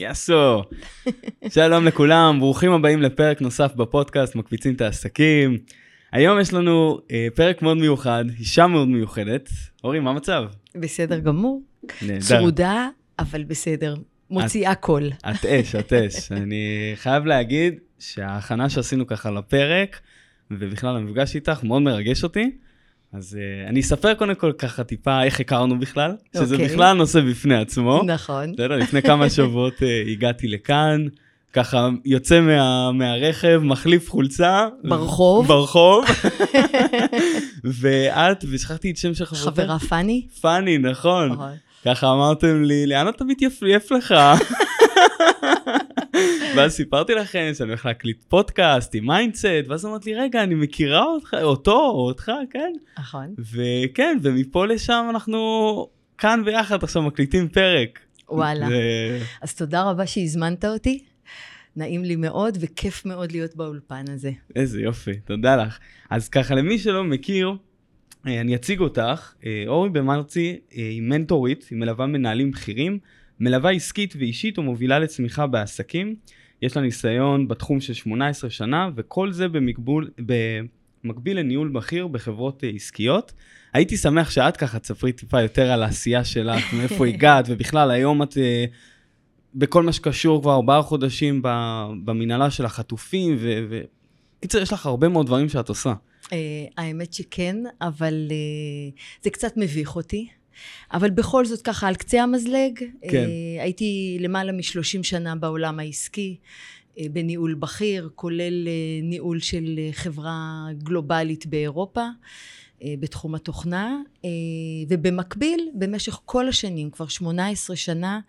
יאסו. שלום לכולם, ברוכים הבאים לפרק נוסף בפודקאסט מקפיצים את העסקים. היום יש לנו אה, פרק מאוד מיוחד, אישה מאוד מיוחדת. אורי, מה המצב? בסדר גמור. נהדר. צרודה, אבל בסדר. מוציאה קול. את אש, את אש. אני חייב להגיד שההכנה שעשינו ככה לפרק, ובכלל המפגש איתך, מאוד מרגש אותי. אז uh, אני אספר קודם כל ככה טיפה איך הכרנו בכלל, שזה אוקיי. בכלל נושא בפני עצמו. נכון. בסדר, לפני כמה שבועות uh, הגעתי לכאן, ככה יוצא מה, מהרכב, מחליף חולצה. ברחוב. ברחוב. ואת, ושכחתי את שם של חברתך. חברה פאני. פאני, נכון. נכון. ככה אמרתם לי, לאן אתה מתייפייף לך? ואז סיפרתי לכם שאני הולך להקליט פודקאסט עם מיינדסט, ואז אמרת לי, רגע, אני מכירה אותך, אותו או אותך, כן? נכון. וכן, ומפה לשם אנחנו כאן ביחד עכשיו מקליטים פרק. וואלה. ו- אז תודה רבה שהזמנת אותי. נעים לי מאוד, וכיף מאוד להיות באולפן הזה. איזה יופי, תודה לך. אז ככה, למי שלא מכיר, אה, אני אציג אותך. אה, אורי במרצי אה, היא מנטורית, היא מלווה מנהלים בכירים, מלווה עסקית ואישית ומובילה לצמיחה בעסקים. יש לה ניסיון בתחום של 18 שנה, וכל זה במקבול, במקביל לניהול בכיר בחברות אה, עסקיות. הייתי שמח שאת ככה תספרי טיפה יותר על העשייה שלך, מאיפה הגעת, ובכלל היום את אה, בכל מה שקשור כבר ארבעה חודשים במנהלה של החטופים, ו... ו... יש לך הרבה מאוד דברים שאת עושה. Uh, האמת שכן, אבל uh, זה קצת מביך אותי. אבל בכל זאת, ככה, על קצה המזלג, כן. uh, הייתי למעלה מ-30 שנה בעולם העסקי, uh, בניהול בכיר, כולל uh, ניהול של חברה גלובלית באירופה. בתחום התוכנה, ובמקביל, במשך כל השנים, כבר 18 שנה,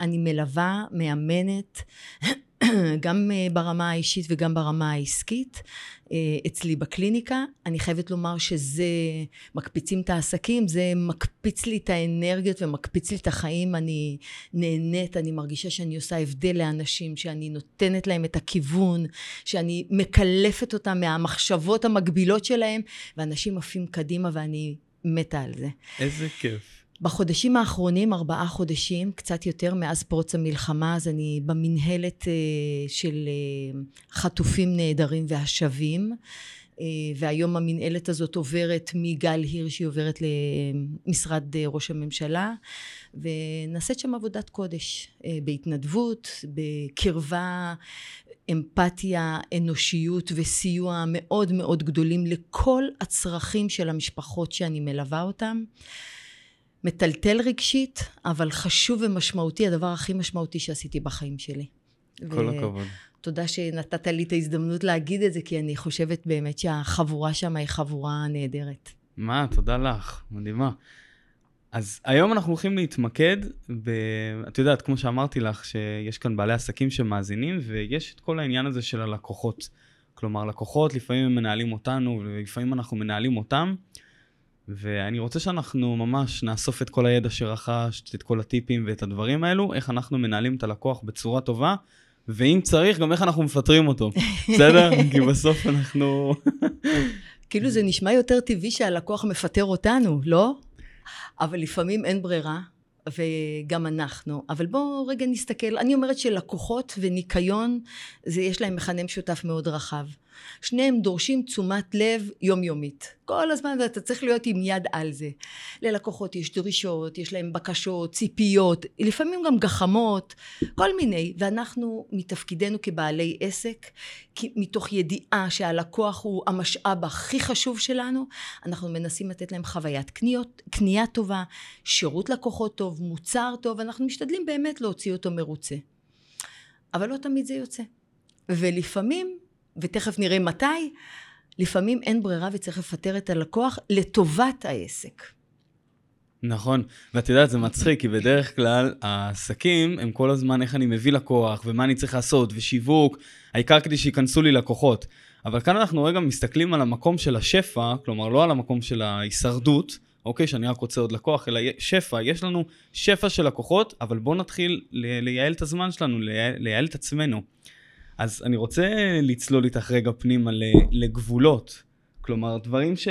אני מלווה, מאמנת, גם אה, ברמה האישית וגם ברמה העסקית, אה, אצלי בקליניקה. אני חייבת לומר שזה, מקפיצים את העסקים, זה מקפיץ לי את האנרגיות ומקפיץ לי את החיים. אני נהנית, אני מרגישה שאני עושה הבדל לאנשים, שאני נותנת להם את הכיוון, שאני מקלפת אותם מהמחשבות המגבילות שלהם, ואנשים עפים קדימה ואני מתה על זה. איזה כיף. בחודשים האחרונים, ארבעה חודשים, קצת יותר מאז פרוץ המלחמה, אז אני במנהלת אה, של אה, חטופים נעדרים והשבים. אה, והיום המנהלת הזאת עוברת מגל הירש, היא עוברת למשרד ראש הממשלה, ונעשית שם עבודת קודש, בהתנדבות, בקרבה, אמפתיה, אנושיות וסיוע מאוד מאוד גדולים לכל הצרכים של המשפחות שאני מלווה אותם. מטלטל רגשית, אבל חשוב ומשמעותי, הדבר הכי משמעותי שעשיתי בחיים שלי. כל הכבוד. תודה שנתת לי את ההזדמנות להגיד את זה, כי אני חושבת באמת שהחבורה שם היא חבורה נהדרת. מה, תודה לך, מדהימה. אז היום אנחנו הולכים להתמקד ב... את יודעת, כמו שאמרתי לך, שיש כאן בעלי עסקים שמאזינים, ויש את כל העניין הזה של הלקוחות. כלומר, לקוחות, לפעמים הם מנהלים אותנו, ולפעמים אנחנו מנהלים אותם. ואני רוצה שאנחנו ממש נאסוף את כל הידע שרכשת, את כל הטיפים ואת הדברים האלו, איך אנחנו מנהלים את הלקוח בצורה טובה, ואם צריך, גם איך אנחנו מפטרים אותו, בסדר? כי בסוף אנחנו... כאילו זה נשמע יותר טבעי שהלקוח מפטר אותנו, לא? אבל לפעמים אין ברירה, וגם אנחנו. אבל בואו רגע נסתכל, אני אומרת שלקוחות וניקיון, זה יש להם מכנה משותף מאוד רחב. שניהם דורשים תשומת לב יומיומית. כל הזמן אתה צריך להיות עם יד על זה. ללקוחות יש דרישות, יש להם בקשות, ציפיות, לפעמים גם גחמות, כל מיני. ואנחנו מתפקידנו כבעלי עסק, מתוך ידיעה שהלקוח הוא המשאב הכי חשוב שלנו, אנחנו מנסים לתת להם חוויית קניות, קנייה טובה, שירות לקוחות טוב, מוצר טוב, אנחנו משתדלים באמת להוציא אותו מרוצה. אבל לא תמיד זה יוצא. ולפעמים ותכף נראה מתי, לפעמים אין ברירה וצריך לפטר את הלקוח לטובת העסק. נכון, ואת יודעת, זה מצחיק, כי בדרך כלל העסקים הם כל הזמן איך אני מביא לקוח, ומה אני צריך לעשות, ושיווק, העיקר כדי שייכנסו לי לקוחות. אבל כאן אנחנו רגע מסתכלים על המקום של השפע, כלומר לא על המקום של ההישרדות, אוקיי, שאני רק רוצה עוד לקוח, אלא שפע, יש לנו שפע של לקוחות, אבל בואו נתחיל לייעל את הזמן שלנו, לייעל, לייעל את עצמנו. אז אני רוצה לצלול איתך רגע פנימה לגבולות. כלומר, דברים ש...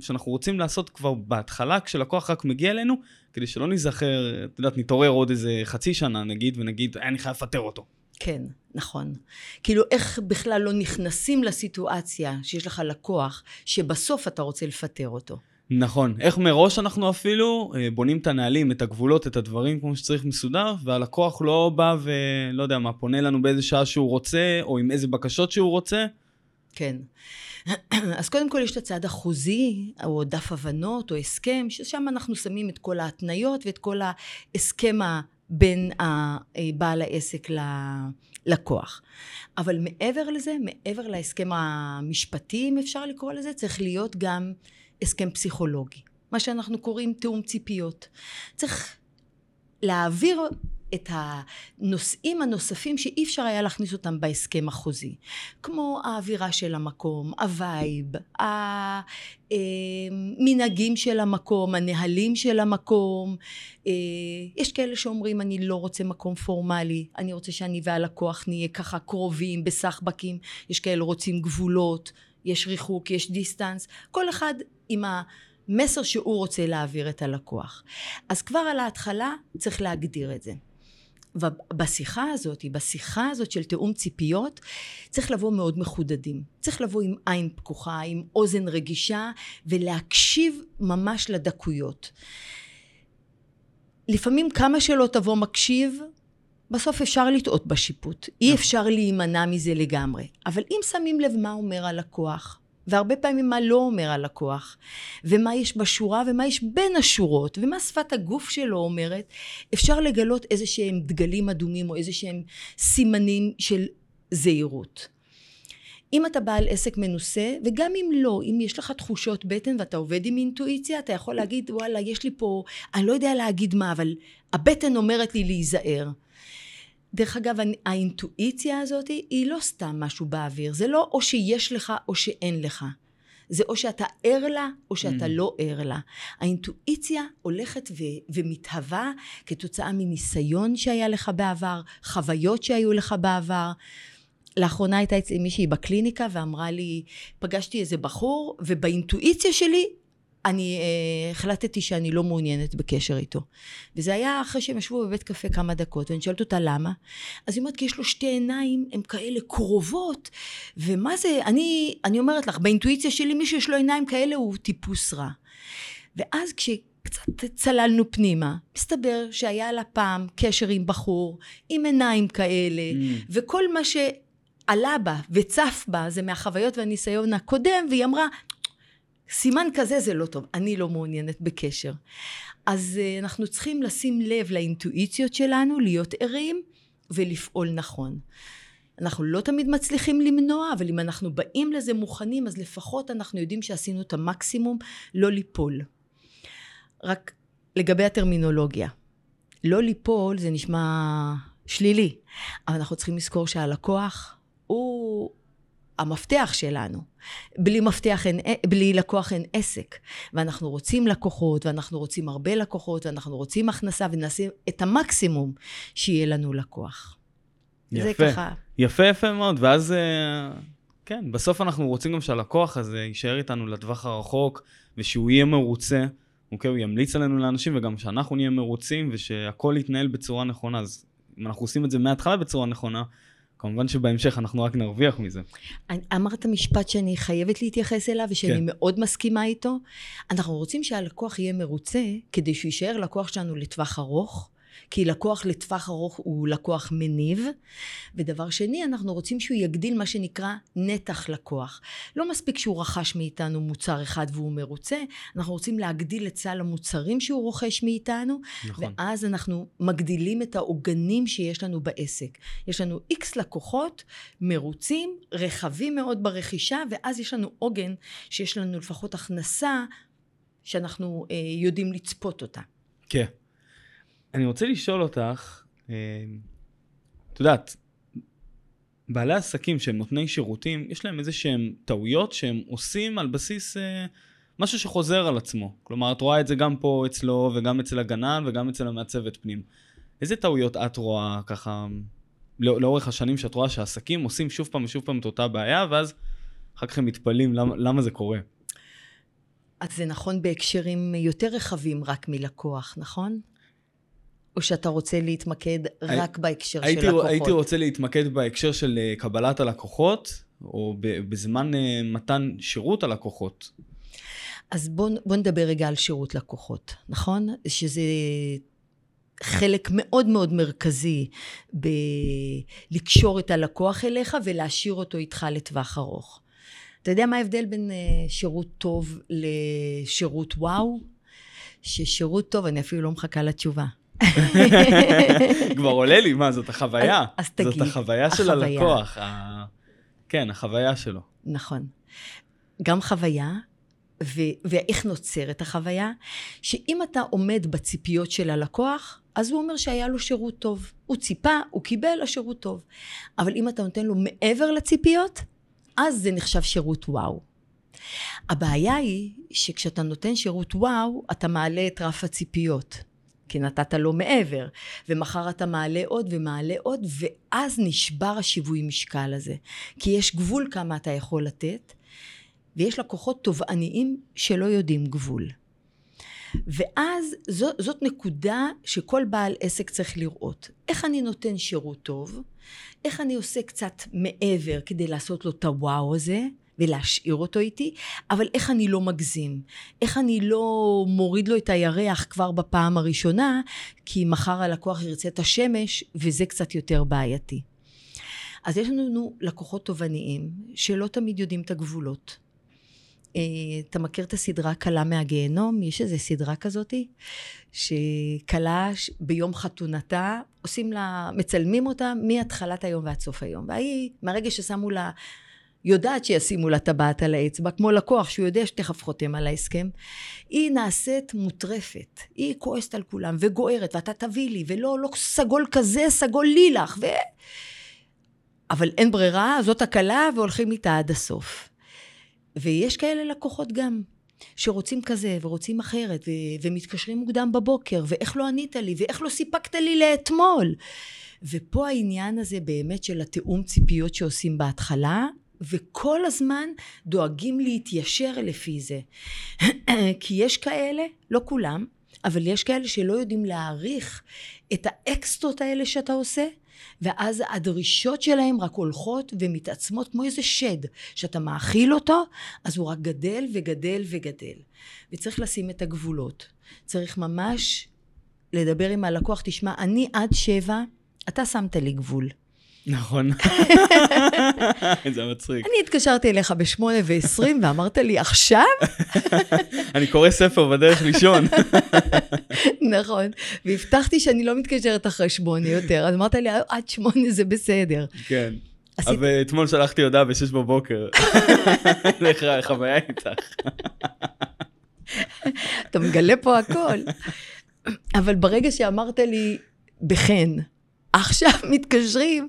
שאנחנו רוצים לעשות כבר בהתחלה, כשלקוח רק מגיע אלינו, כדי שלא ניזכר, את יודעת, נתעורר עוד איזה חצי שנה נגיד, ונגיד, אני חייב לפטר אותו. כן, נכון. כאילו, איך בכלל לא נכנסים לסיטואציה שיש לך לקוח, שבסוף אתה רוצה לפטר אותו. נכון. איך מראש אנחנו אפילו אה, בונים את הנהלים, את הגבולות, את הדברים כמו שצריך מסודר, והלקוח לא בא ולא יודע מה, פונה לנו באיזה שעה שהוא רוצה, או עם איזה בקשות שהוא רוצה. כן. אז קודם כל יש את הצד החוזי, או דף הבנות, או הסכם, ששם אנחנו שמים את כל ההתניות ואת כל ההסכם בין בעל העסק ללקוח. אבל מעבר לזה, מעבר להסכם המשפטי, אם אפשר לקרוא לזה, צריך להיות גם הסכם פסיכולוגי. מה שאנחנו קוראים תיאום ציפיות. צריך להעביר את הנושאים הנוספים שאי אפשר היה להכניס אותם בהסכם החוזי. כמו האווירה של המקום, ה vibe, המנהגים של המקום, הנהלים של המקום. אה, יש כאלה שאומרים אני לא רוצה מקום פורמלי, אני רוצה שאני והלקוח נהיה ככה קרובים, בסחבקים. יש כאלה רוצים גבולות, יש ריחוק, יש דיסטנס. כל אחד עם ה... מסר שהוא רוצה להעביר את הלקוח. אז כבר על ההתחלה צריך להגדיר את זה. ובשיחה הזאת, בשיחה הזאת של תיאום ציפיות, צריך לבוא מאוד מחודדים. צריך לבוא עם עין פקוחה, עם אוזן רגישה, ולהקשיב ממש לדקויות. לפעמים כמה שלא תבוא מקשיב, בסוף אפשר לטעות בשיפוט. אי נכון. אפשר להימנע מזה לגמרי. אבל אם שמים לב מה אומר הלקוח, והרבה פעמים מה לא אומר הלקוח, ומה יש בשורה ומה יש בין השורות, ומה שפת הגוף שלו אומרת, אפשר לגלות איזה שהם דגלים אדומים או איזה שהם סימנים של זהירות. אם אתה בעל עסק מנוסה, וגם אם לא, אם יש לך תחושות בטן ואתה עובד עם אינטואיציה, אתה יכול להגיד, וואלה, יש לי פה, אני לא יודע להגיד מה, אבל הבטן אומרת לי להיזהר. דרך אגב, האינטואיציה הזאת היא לא סתם משהו באוויר, זה לא או שיש לך או שאין לך. זה או שאתה ער לה או שאתה mm. לא ער לה. האינטואיציה הולכת ו- ומתהווה כתוצאה מניסיון שהיה לך בעבר, חוויות שהיו לך בעבר. לאחרונה הייתה אצלי מישהי בקליניקה ואמרה לי, פגשתי איזה בחור ובאינטואיציה שלי אני uh, החלטתי שאני לא מעוניינת בקשר איתו. וזה היה אחרי שהם ישבו בבית קפה כמה דקות, ואני שואלת אותה למה. אז היא אומרת, כי יש לו שתי עיניים, הן כאלה קרובות, ומה זה, אני, אני אומרת לך, באינטואיציה שלי, מי שיש לו עיניים כאלה הוא טיפוס רע. ואז כשקצת צללנו פנימה, מסתבר שהיה לה פעם קשר עם בחור, עם עיניים כאלה, mm. וכל מה שעלה בה וצף בה זה מהחוויות והניסיון הקודם, והיא אמרה, סימן כזה זה לא טוב, אני לא מעוניינת בקשר. אז uh, אנחנו צריכים לשים לב לאינטואיציות שלנו, להיות ערים ולפעול נכון. אנחנו לא תמיד מצליחים למנוע, אבל אם אנחנו באים לזה מוכנים, אז לפחות אנחנו יודעים שעשינו את המקסימום לא ליפול. רק לגבי הטרמינולוגיה. לא ליפול זה נשמע שלילי, אבל אנחנו צריכים לזכור שהלקוח הוא המפתח שלנו. בלי מפתח אין, בלי לקוח אין עסק. ואנחנו רוצים לקוחות, ואנחנו רוצים הרבה לקוחות, ואנחנו רוצים הכנסה, ונעשה את המקסימום שיהיה לנו לקוח. יפה, זה ככה. יפה, יפה מאוד. ואז, אה, כן, בסוף אנחנו רוצים גם שהלקוח הזה יישאר איתנו לטווח הרחוק, ושהוא יהיה מרוצה. אוקיי, הוא ימליץ עלינו לאנשים, וגם שאנחנו נהיה מרוצים, ושהכול יתנהל בצורה נכונה. אז אם אנחנו עושים את זה מההתחלה בצורה נכונה, כמובן שבהמשך אנחנו רק נרוויח מזה. אמרת משפט שאני חייבת להתייחס אליו ושאני כן. מאוד מסכימה איתו. אנחנו רוצים שהלקוח יהיה מרוצה כדי שהוא יישאר לקוח שלנו לטווח ארוך. כי לקוח לטווח ארוך הוא לקוח מניב. ודבר שני, אנחנו רוצים שהוא יגדיל מה שנקרא נתח לקוח. לא מספיק שהוא רכש מאיתנו מוצר אחד והוא מרוצה, אנחנו רוצים להגדיל את סל המוצרים שהוא רוכש מאיתנו, נכון. ואז אנחנו מגדילים את העוגנים שיש לנו בעסק. יש לנו איקס לקוחות מרוצים, רחבים מאוד ברכישה, ואז יש לנו עוגן שיש לנו לפחות הכנסה שאנחנו אה, יודעים לצפות אותה. כן. אני רוצה לשאול אותך, אה, את יודעת, בעלי עסקים שהם נותני שירותים, יש להם איזה שהם טעויות שהם עושים על בסיס אה, משהו שחוזר על עצמו. כלומר, את רואה את זה גם פה אצלו, וגם אצל הגנן, וגם אצל המעצבת פנים. איזה טעויות את רואה ככה, לא, לאורך השנים שאת רואה שעסקים עושים שוב פעם ושוב פעם את אותה בעיה, ואז אחר כך הם מתפלאים למה, למה זה קורה. אז זה נכון בהקשרים יותר רחבים רק מלקוח, נכון? או שאתה רוצה להתמקד רק בהקשר הייתי, של לקוחות? הייתי רוצה להתמקד בהקשר של אה, קבלת הלקוחות, או בזמן אה, מתן שירות הלקוחות. אז בואו בוא נדבר רגע על שירות לקוחות, נכון? שזה חלק מאוד מאוד מרכזי בלקשור את הלקוח אליך ולהשאיר אותו איתך לטווח ארוך. אתה יודע מה ההבדל בין uh, שירות טוב לשירות וואו? ששירות טוב, אני אפילו לא מחכה לתשובה. כבר עולה לי, מה, זאת החוויה. אז, תגיד. זאת החוויה של. הלקוח. כן, החוויה שלו. נכון. גם חוויה, ו- ואיך נוצרת החוויה? שאם אתה עומד בציפיות של הלקוח, אז הוא אומר שהיה לו שירות טוב. הוא ציפה, הוא קיבל, השירות טוב. אבל אם אתה נותן לו מעבר לציפיות, אז זה נחשב שירות וואו. הבעיה היא שכשאתה נותן שירות וואו, אתה מעלה את רף הציפיות. כי נתת לו מעבר, ומחר אתה מעלה עוד ומעלה עוד, ואז נשבר השיווי משקל הזה. כי יש גבול כמה אתה יכול לתת, ויש לקוחות תובעניים שלא יודעים גבול. ואז זו, זאת נקודה שכל בעל עסק צריך לראות. איך אני נותן שירות טוב, איך אני עושה קצת מעבר כדי לעשות לו את הוואו הזה, ולהשאיר אותו איתי, אבל איך אני לא מגזים? איך אני לא מוריד לו את הירח כבר בפעם הראשונה, כי מחר הלקוח ירצה את השמש, וזה קצת יותר בעייתי. אז יש לנו לקוחות תובעניים שלא תמיד יודעים את הגבולות. אה, אתה מכיר את הסדרה כלה מהגיהנום? יש איזו סדרה כזאתי? שכלה ביום חתונתה, עושים לה, מצלמים אותה מהתחלת היום ועד סוף היום. והיא, מהרגע ששמו לה, יודעת שישימו לה טבעת על האצבע, כמו לקוח שהוא יודע שתכף חותם על ההסכם, היא נעשית מוטרפת. היא כועסת על כולם וגוערת, ואתה תביא לי, ולא, לא סגול כזה, סגול לילך, ו... אבל אין ברירה, זאת הקלה, והולכים איתה עד הסוף. ויש כאלה לקוחות גם, שרוצים כזה ורוצים אחרת, ו- ומתקשרים מוקדם בבוקר, ואיך לא ענית לי, ואיך לא סיפקת לי לאתמול. ופה העניין הזה באמת של התיאום ציפיות שעושים בהתחלה, וכל הזמן דואגים להתיישר לפי זה. כי יש כאלה, לא כולם, אבל יש כאלה שלא יודעים להעריך את האקסטרות האלה שאתה עושה, ואז הדרישות שלהם רק הולכות ומתעצמות כמו איזה שד, שאתה מאכיל אותו, אז הוא רק גדל וגדל וגדל. וצריך לשים את הגבולות. צריך ממש לדבר עם הלקוח, תשמע, אני עד שבע, אתה שמת לי גבול. נכון. זה מצחיק. אני התקשרתי אליך בשמונה ועשרים ואמרת לי, עכשיו? אני קורא ספר בדרך לישון. נכון, והבטחתי שאני לא מתקשרת אחרי שמונה יותר, אז אמרת לי, עד שמונה זה בסדר. כן. אבל אתמול שלחתי הודעה בשש בבוקר. איך החוויה איתך. אתה מגלה פה הכל. אבל ברגע שאמרת לי, בחן, עכשיו מתקשרים,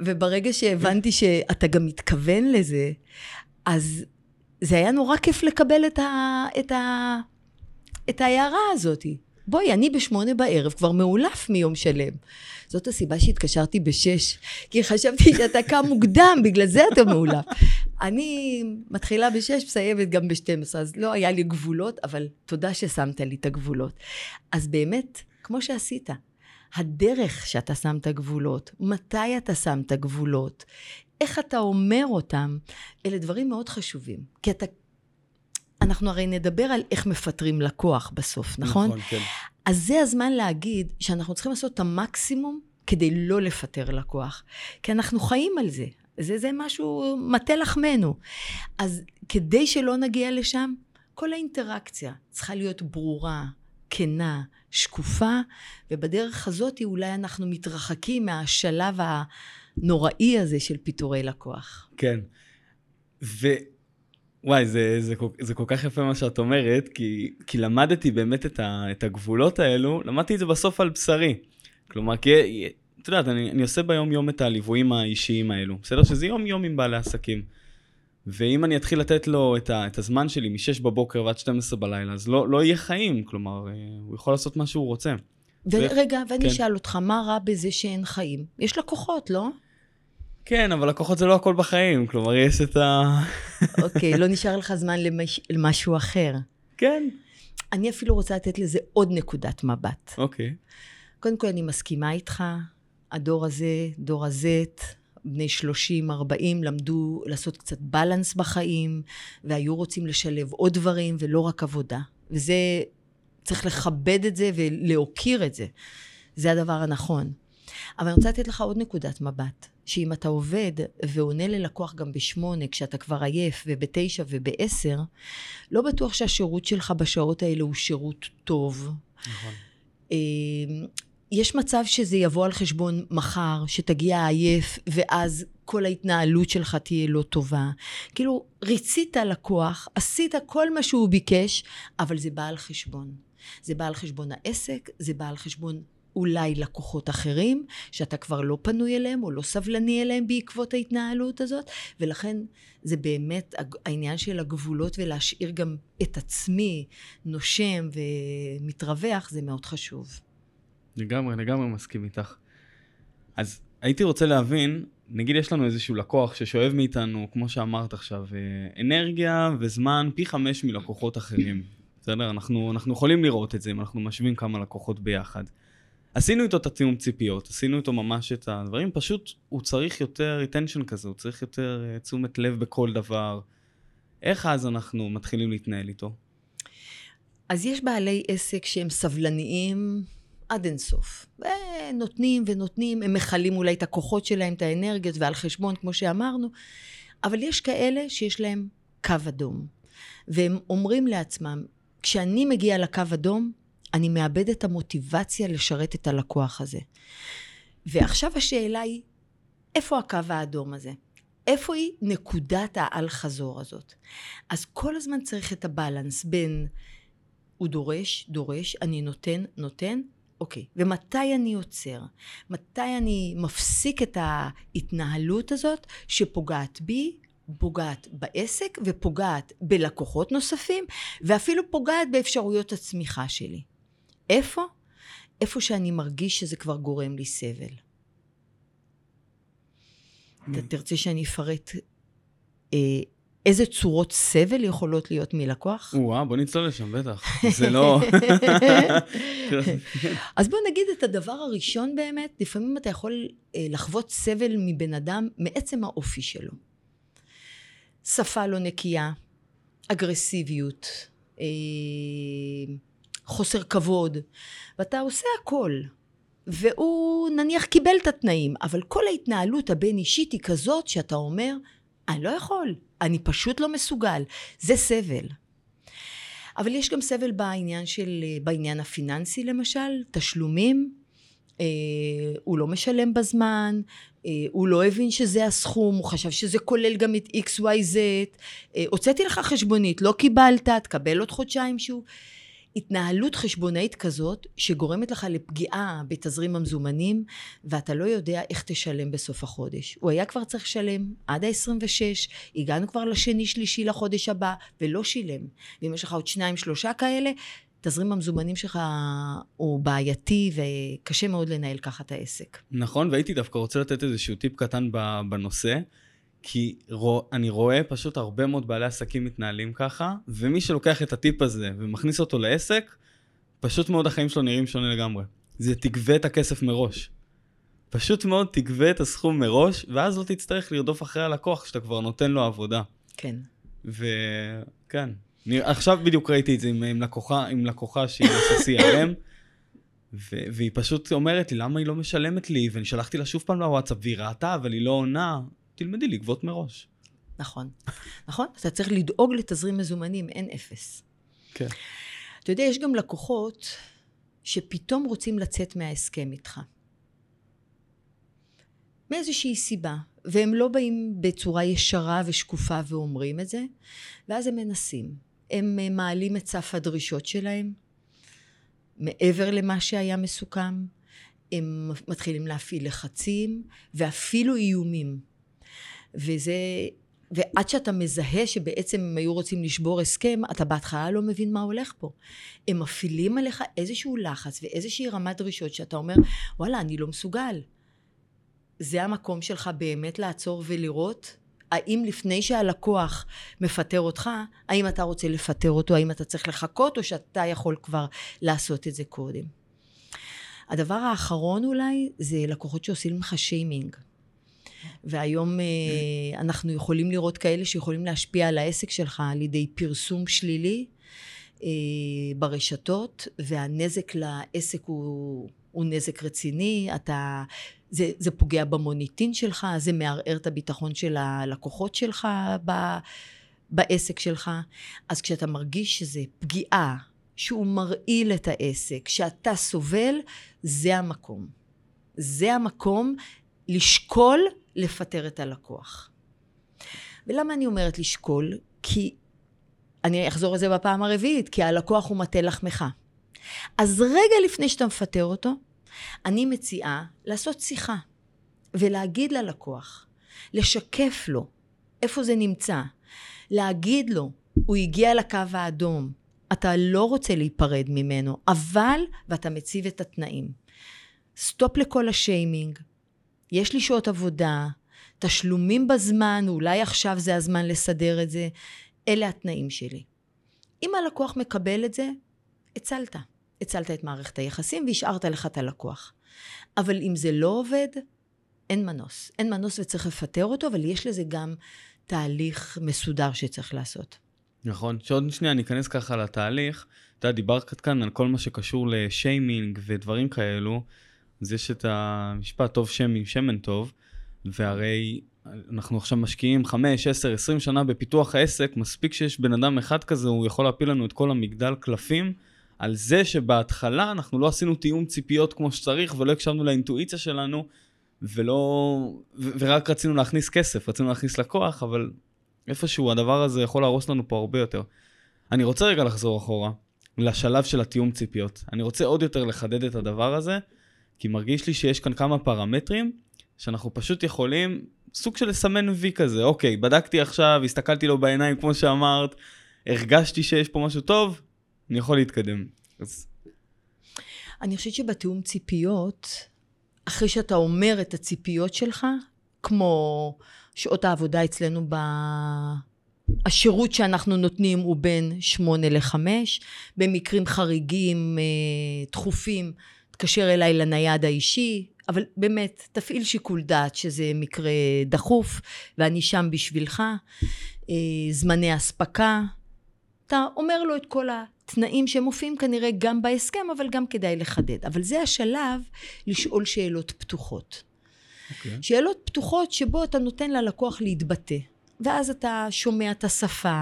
וברגע שהבנתי שאתה גם מתכוון לזה, אז זה היה נורא כיף לקבל את, ה, את, ה, את ההערה הזאת. בואי, אני בשמונה בערב כבר מאולף מיום שלם. זאת הסיבה שהתקשרתי בשש, כי חשבתי שאתה קם מוקדם, בגלל זה אתה מאולף. אני מתחילה בשש, מסיימת גם בשתים עשרה, אז לא היה לי גבולות, אבל תודה ששמת לי את הגבולות. אז באמת, כמו שעשית, הדרך שאתה שם את הגבולות, מתי אתה שם את הגבולות, איך אתה אומר אותם, אלה דברים מאוד חשובים. כי אתה... אנחנו הרי נדבר על איך מפטרים לקוח בסוף, נכון? נכון, כן. אז זה הזמן להגיד שאנחנו צריכים לעשות את המקסימום כדי לא לפטר לקוח. כי אנחנו חיים על זה. זה, זה משהו, מטה לחמנו. אז כדי שלא נגיע לשם, כל האינטראקציה צריכה להיות ברורה, כנה, שקופה, ובדרך הזאת אולי אנחנו מתרחקים מהשלב הנוראי הזה של פיטורי לקוח. כן. ו... וואי, זה, זה, זה, זה כל כך יפה מה שאת אומרת, כי, כי למדתי באמת את, ה, את הגבולות האלו, למדתי את זה בסוף על בשרי. כלומר, כי, את יודעת, אני, אני עושה ביום יום את הליוויים האישיים האלו, בסדר? שזה יום יום עם בעלי עסקים. ואם אני אתחיל לתת לו את, ה, את הזמן שלי מ-6 בבוקר ועד 12 בלילה, אז לא, לא יהיה חיים, כלומר, אה, הוא יכול לעשות מה שהוא רוצה. ורגע, ו... ואני כן. אשאל אותך, מה רע בזה שאין חיים? יש לקוחות, לא? כן, אבל לקוחות זה לא הכל בחיים, כלומר, יש את ה... אוקיי, לא נשאר לך זמן למש... למשהו אחר. כן. אני אפילו רוצה לתת לזה עוד נקודת מבט. אוקיי. קודם כל, אני מסכימה איתך, הדור הזה, דור ה-Z, בני 30, 40, למדו לעשות קצת בלנס בחיים, והיו רוצים לשלב עוד דברים ולא רק עבודה. וזה, צריך לכבד את זה ולהוקיר את זה. זה הדבר הנכון. אבל אני רוצה לתת לך עוד נקודת מבט, שאם אתה עובד ועונה ללקוח גם בשמונה, כשאתה כבר עייף, ובתשע ובעשר, לא בטוח שהשירות שלך בשעות האלה הוא שירות טוב. נכון. יש מצב שזה יבוא על חשבון מחר, שתגיע עייף, ואז כל ההתנהלות שלך תהיה לא טובה. כאילו, ריצית לקוח, עשית כל מה שהוא ביקש, אבל זה בא על חשבון. זה בא על חשבון העסק, זה בא על חשבון אולי לקוחות אחרים, שאתה כבר לא פנוי אליהם או לא סבלני אליהם בעקבות ההתנהלות הזאת, ולכן זה באמת העניין של הגבולות ולהשאיר גם את עצמי נושם ומתרווח, זה מאוד חשוב. לגמרי, לגמרי מסכים איתך. אז הייתי רוצה להבין, נגיד יש לנו איזשהו לקוח ששואב מאיתנו, כמו שאמרת עכשיו, אה, אנרגיה וזמן פי חמש מלקוחות אחרים. בסדר? אנחנו, אנחנו יכולים לראות את זה אם אנחנו משווים כמה לקוחות ביחד. עשינו איתו את התיאום ציפיות, עשינו איתו ממש את הדברים, פשוט הוא צריך יותר attention כזה, הוא צריך יותר uh, תשומת לב בכל דבר. איך אז אנחנו מתחילים להתנהל איתו? אז יש בעלי עסק שהם סבלניים עד אינסוף. ונותנים ונותנים, הם מכלים אולי את הכוחות שלהם, את האנרגיות, ועל חשבון, כמו שאמרנו, אבל יש כאלה שיש להם קו אדום. והם אומרים לעצמם, כשאני מגיע לקו אדום, אני מאבד את המוטיבציה לשרת את הלקוח הזה. ועכשיו השאלה היא, איפה הקו האדום הזה? איפה היא נקודת האל-חזור הזאת? אז כל הזמן צריך את הבלנס בין הוא דורש, דורש, אני נותן, נותן, אוקיי. ומתי אני עוצר? מתי אני מפסיק את ההתנהלות הזאת שפוגעת בי, פוגעת בעסק ופוגעת בלקוחות נוספים, ואפילו פוגעת באפשרויות הצמיחה שלי. איפה? איפה שאני מרגיש שזה כבר גורם לי סבל. אתה תרצה שאני אפרט אה, איזה צורות סבל יכולות להיות מלקוח? וואו, בוא נצלול לשם, בטח. זה לא... אז בוא נגיד את הדבר הראשון באמת, לפעמים אתה יכול אה, לחוות סבל מבן אדם מעצם האופי שלו. שפה לא נקייה, אגרסיביות, אה, חוסר כבוד, ואתה עושה הכל. והוא נניח קיבל את התנאים, אבל כל ההתנהלות הבין אישית היא כזאת שאתה אומר, אני לא יכול, אני פשוט לא מסוגל. זה סבל. אבל יש גם סבל בעניין של, בעניין הפיננסי למשל, תשלומים, אה, הוא לא משלם בזמן, אה, הוא לא הבין שזה הסכום, הוא חשב שזה כולל גם את XYZ, אה, הוצאתי לך חשבונית, לא קיבלת, תקבל עוד חודשיים שהוא... התנהלות חשבונאית כזאת שגורמת לך לפגיעה בתזרים המזומנים ואתה לא יודע איך תשלם בסוף החודש. הוא היה כבר צריך לשלם עד ה-26, הגענו כבר לשני שלישי לחודש הבא ולא שילם. ואם יש לך עוד שניים שלושה כאלה, תזרים המזומנים שלך הוא בעייתי וקשה מאוד לנהל ככה את העסק. נכון, והייתי דווקא רוצה לתת איזשהו טיפ קטן בנושא. כי רוא, אני רואה פשוט הרבה מאוד בעלי עסקים מתנהלים ככה, ומי שלוקח את הטיפ הזה ומכניס אותו לעסק, פשוט מאוד החיים שלו נראים שונה לגמרי. זה תגבה את הכסף מראש. פשוט מאוד תגבה את הסכום מראש, ואז לא תצטרך לרדוף אחרי הלקוח שאתה כבר נותן לו עבודה. כן. וכן. אני, עכשיו בדיוק ראיתי את זה עם, עם לקוחה, עם לקוחה שהיא עושה CRM, ו- והיא פשוט אומרת לי, למה היא לא משלמת לי? ואני שלחתי לה שוב פעם לוואטסאפ, והיא ראתה, אבל היא לא עונה. תלמדי לגבות מראש. נכון. נכון? אתה צריך לדאוג לתזרים מזומנים, אין אפס. כן. אתה יודע, יש גם לקוחות שפתאום רוצים לצאת מההסכם איתך. מאיזושהי סיבה, והם לא באים בצורה ישרה ושקופה ואומרים את זה, ואז הם מנסים. הם מעלים את סף הדרישות שלהם, מעבר למה שהיה מסוכם, הם מתחילים להפעיל לחצים, ואפילו איומים. וזה, ועד שאתה מזהה שבעצם הם היו רוצים לשבור הסכם, אתה בהתחלה לא מבין מה הולך פה. הם מפעילים עליך איזשהו לחץ ואיזושהי רמת דרישות שאתה אומר, וואלה, אני לא מסוגל. זה המקום שלך באמת לעצור ולראות האם לפני שהלקוח מפטר אותך, האם אתה רוצה לפטר אותו, האם אתה צריך לחכות, או שאתה יכול כבר לעשות את זה קודם. הדבר האחרון אולי, זה לקוחות שעושים לך שיימינג. והיום אה, אנחנו יכולים לראות כאלה שיכולים להשפיע על העסק שלך על ידי פרסום שלילי אה, ברשתות, והנזק לעסק הוא, הוא נזק רציני, אתה, זה, זה פוגע במוניטין שלך, זה מערער את הביטחון של הלקוחות שלך ב, בעסק שלך. אז כשאתה מרגיש שזה פגיעה, שהוא מרעיל את העסק, שאתה סובל, זה המקום. זה המקום לשקול לפטר את הלקוח. ולמה אני אומרת לשקול? כי אני אחזור על זה בפעם הרביעית, כי הלקוח הוא מטה לחמך. אז רגע לפני שאתה מפטר אותו, אני מציעה לעשות שיחה ולהגיד ללקוח, לשקף לו איפה זה נמצא, להגיד לו, הוא הגיע לקו האדום, אתה לא רוצה להיפרד ממנו, אבל, ואתה מציב את התנאים. סטופ לכל השיימינג, יש לי שעות עבודה, תשלומים בזמן, אולי עכשיו זה הזמן לסדר את זה, אלה התנאים שלי. אם הלקוח מקבל את זה, הצלת. הצלת את מערכת היחסים והשארת לך את הלקוח. אבל אם זה לא עובד, אין מנוס. אין מנוס וצריך לפטר אותו, אבל יש לזה גם תהליך מסודר שצריך לעשות. נכון, שעוד שנייה ניכנס ככה לתהליך. אתה יודע, דיברת כאן על כל מה שקשור לשיימינג ודברים כאלו. אז יש את המשפט טוב שם שמן טוב, והרי אנחנו עכשיו משקיעים 5, 10, 20 שנה בפיתוח העסק, מספיק שיש בן אדם אחד כזה, הוא יכול להפיל לנו את כל המגדל קלפים, על זה שבהתחלה אנחנו לא עשינו תיאום ציפיות כמו שצריך, ולא הקשבנו לאינטואיציה שלנו, ולא... ו- ורק רצינו להכניס כסף, רצינו להכניס לקוח, אבל איפשהו הדבר הזה יכול להרוס לנו פה הרבה יותר. אני רוצה רגע לחזור אחורה, לשלב של התיאום ציפיות. אני רוצה עוד יותר לחדד את הדבר הזה, כי מרגיש לי שיש כאן כמה פרמטרים שאנחנו פשוט יכולים סוג של לסמן וי כזה, אוקיי, בדקתי עכשיו, הסתכלתי לו בעיניים כמו שאמרת, הרגשתי שיש פה משהו טוב, אני יכול להתקדם. אז... אני חושבת שבתיאום ציפיות, אחרי שאתה אומר את הציפיות שלך, כמו שעות העבודה אצלנו ב... השירות שאנחנו נותנים הוא בין שמונה לחמש, במקרים חריגים, אה, דחופים, תתקשר אליי לנייד האישי, אבל באמת, תפעיל שיקול דעת שזה מקרה דחוף, ואני שם בשבילך. אה, זמני אספקה. אתה אומר לו את כל התנאים שמופיעים כנראה גם בהסכם, אבל גם כדאי לחדד. אבל זה השלב לשאול שאלות פתוחות. Okay. אוקיי. שאלות פתוחות שבו אתה נותן ללקוח להתבטא. ואז אתה שומע את השפה,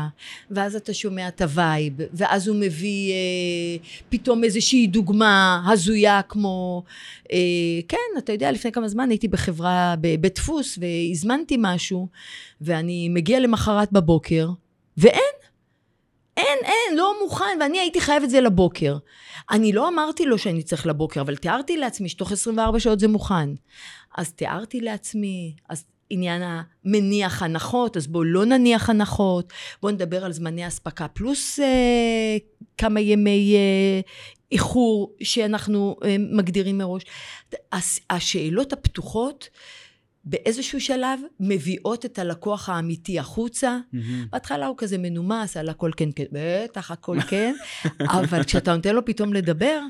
ואז אתה שומע את ה vibe, ואז הוא מביא אה, פתאום איזושהי דוגמה הזויה כמו, אה, כן, אתה יודע, לפני כמה זמן הייתי בחברה, בבית דפוס, והזמנתי משהו, ואני מגיע למחרת בבוקר, ואין, אין, אין, לא מוכן, ואני הייתי חייב את זה לבוקר. אני לא אמרתי לו שאני צריך לבוקר, אבל תיארתי לעצמי שתוך 24 שעות זה מוכן. אז תיארתי לעצמי, אז עניין המניח הנחות, אז בואו לא נניח הנחות, בואו נדבר על זמני אספקה, פלוס אה, כמה ימי אה, איחור שאנחנו אה, מגדירים מראש. השאלות הפתוחות באיזשהו שלב מביאות את הלקוח האמיתי החוצה. Mm-hmm. בהתחלה הוא כזה מנומס, על הכל כן, כן, בטח הכל כן, אבל כשאתה נותן לו פתאום לדבר,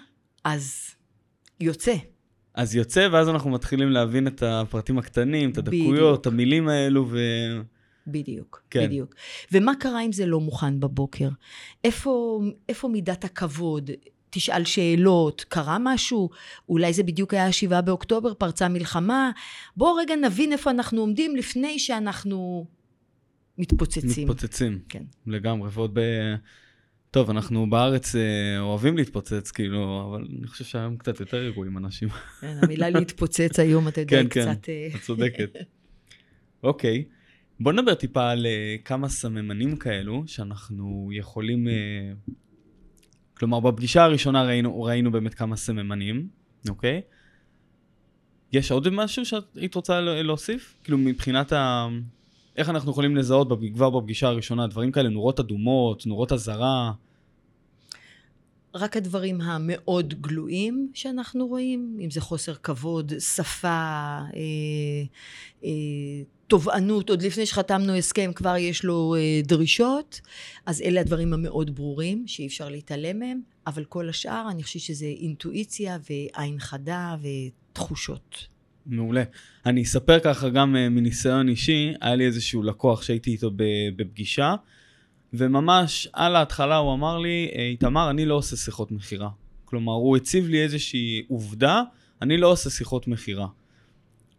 אז יוצא. אז יוצא, ואז אנחנו מתחילים להבין את הפרטים הקטנים, את הדקויות, את המילים האלו, ו... בדיוק, כן. בדיוק. ומה קרה אם זה לא מוכן בבוקר? איפה, איפה מידת הכבוד? תשאל שאלות, קרה משהו? אולי זה בדיוק היה השבעה באוקטובר, פרצה מלחמה? בואו רגע נבין איפה אנחנו עומדים לפני שאנחנו מתפוצצים. מתפוצצים, כן. לגמרי, ועוד ב... טוב, אנחנו בארץ אה, אוהבים להתפוצץ, כאילו, אבל אני חושב שהיום קצת יותר רגועים אנשים. כן, המילה להתפוצץ היום, אתה יודע, כן, קצת... כן, כן, את צודקת. אוקיי, בוא נדבר טיפה על uh, כמה סממנים כאלו שאנחנו יכולים... כלומר, בפגישה הראשונה ראינו, ראינו באמת כמה סממנים, אוקיי? יש עוד משהו שהיית רוצה להוסיף? כאילו, מבחינת ה... איך אנחנו יכולים לזהות כבר בפגישה הראשונה דברים כאלה, נורות אדומות, נורות אזהרה? רק הדברים המאוד גלויים שאנחנו רואים, אם זה חוסר כבוד, שפה, אה, אה, תובענות, עוד לפני שחתמנו הסכם כבר יש לו אה, דרישות, אז אלה הדברים המאוד ברורים שאי אפשר להתעלם מהם, אבל כל השאר אני חושבת שזה אינטואיציה ועין חדה ותחושות. מעולה. אני אספר ככה גם uh, מניסיון אישי, היה לי איזשהו לקוח שהייתי איתו בפגישה, וממש על ההתחלה הוא אמר לי, אה, איתמר, אני לא עושה שיחות מכירה. כלומר, הוא הציב לי איזושהי עובדה, אני לא עושה שיחות מכירה.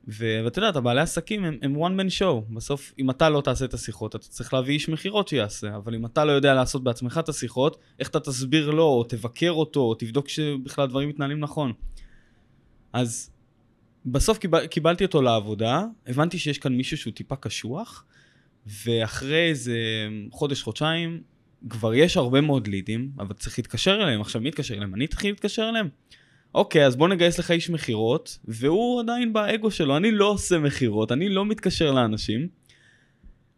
ואתה יודע, הבעלי עסקים הם, הם one man show. בסוף, אם אתה לא תעשה את השיחות, אתה צריך להביא איש מכירות שיעשה. אבל אם אתה לא יודע לעשות בעצמך את השיחות, איך אתה תסביר לו, או תבקר אותו, או תבדוק שבכלל דברים מתנהלים נכון. אז בסוף קיבל, קיבלתי אותו לעבודה, הבנתי שיש כאן מישהו שהוא טיפה קשוח, ואחרי איזה חודש, חודשיים, כבר יש הרבה מאוד לידים, אבל צריך להתקשר אליהם. עכשיו, מי יתקשר אליהם? אני אתחיל להתקשר אליהם? אוקיי, אז בוא נגייס לך איש מכירות, והוא עדיין באגו שלו, אני לא עושה מכירות, אני לא מתקשר לאנשים.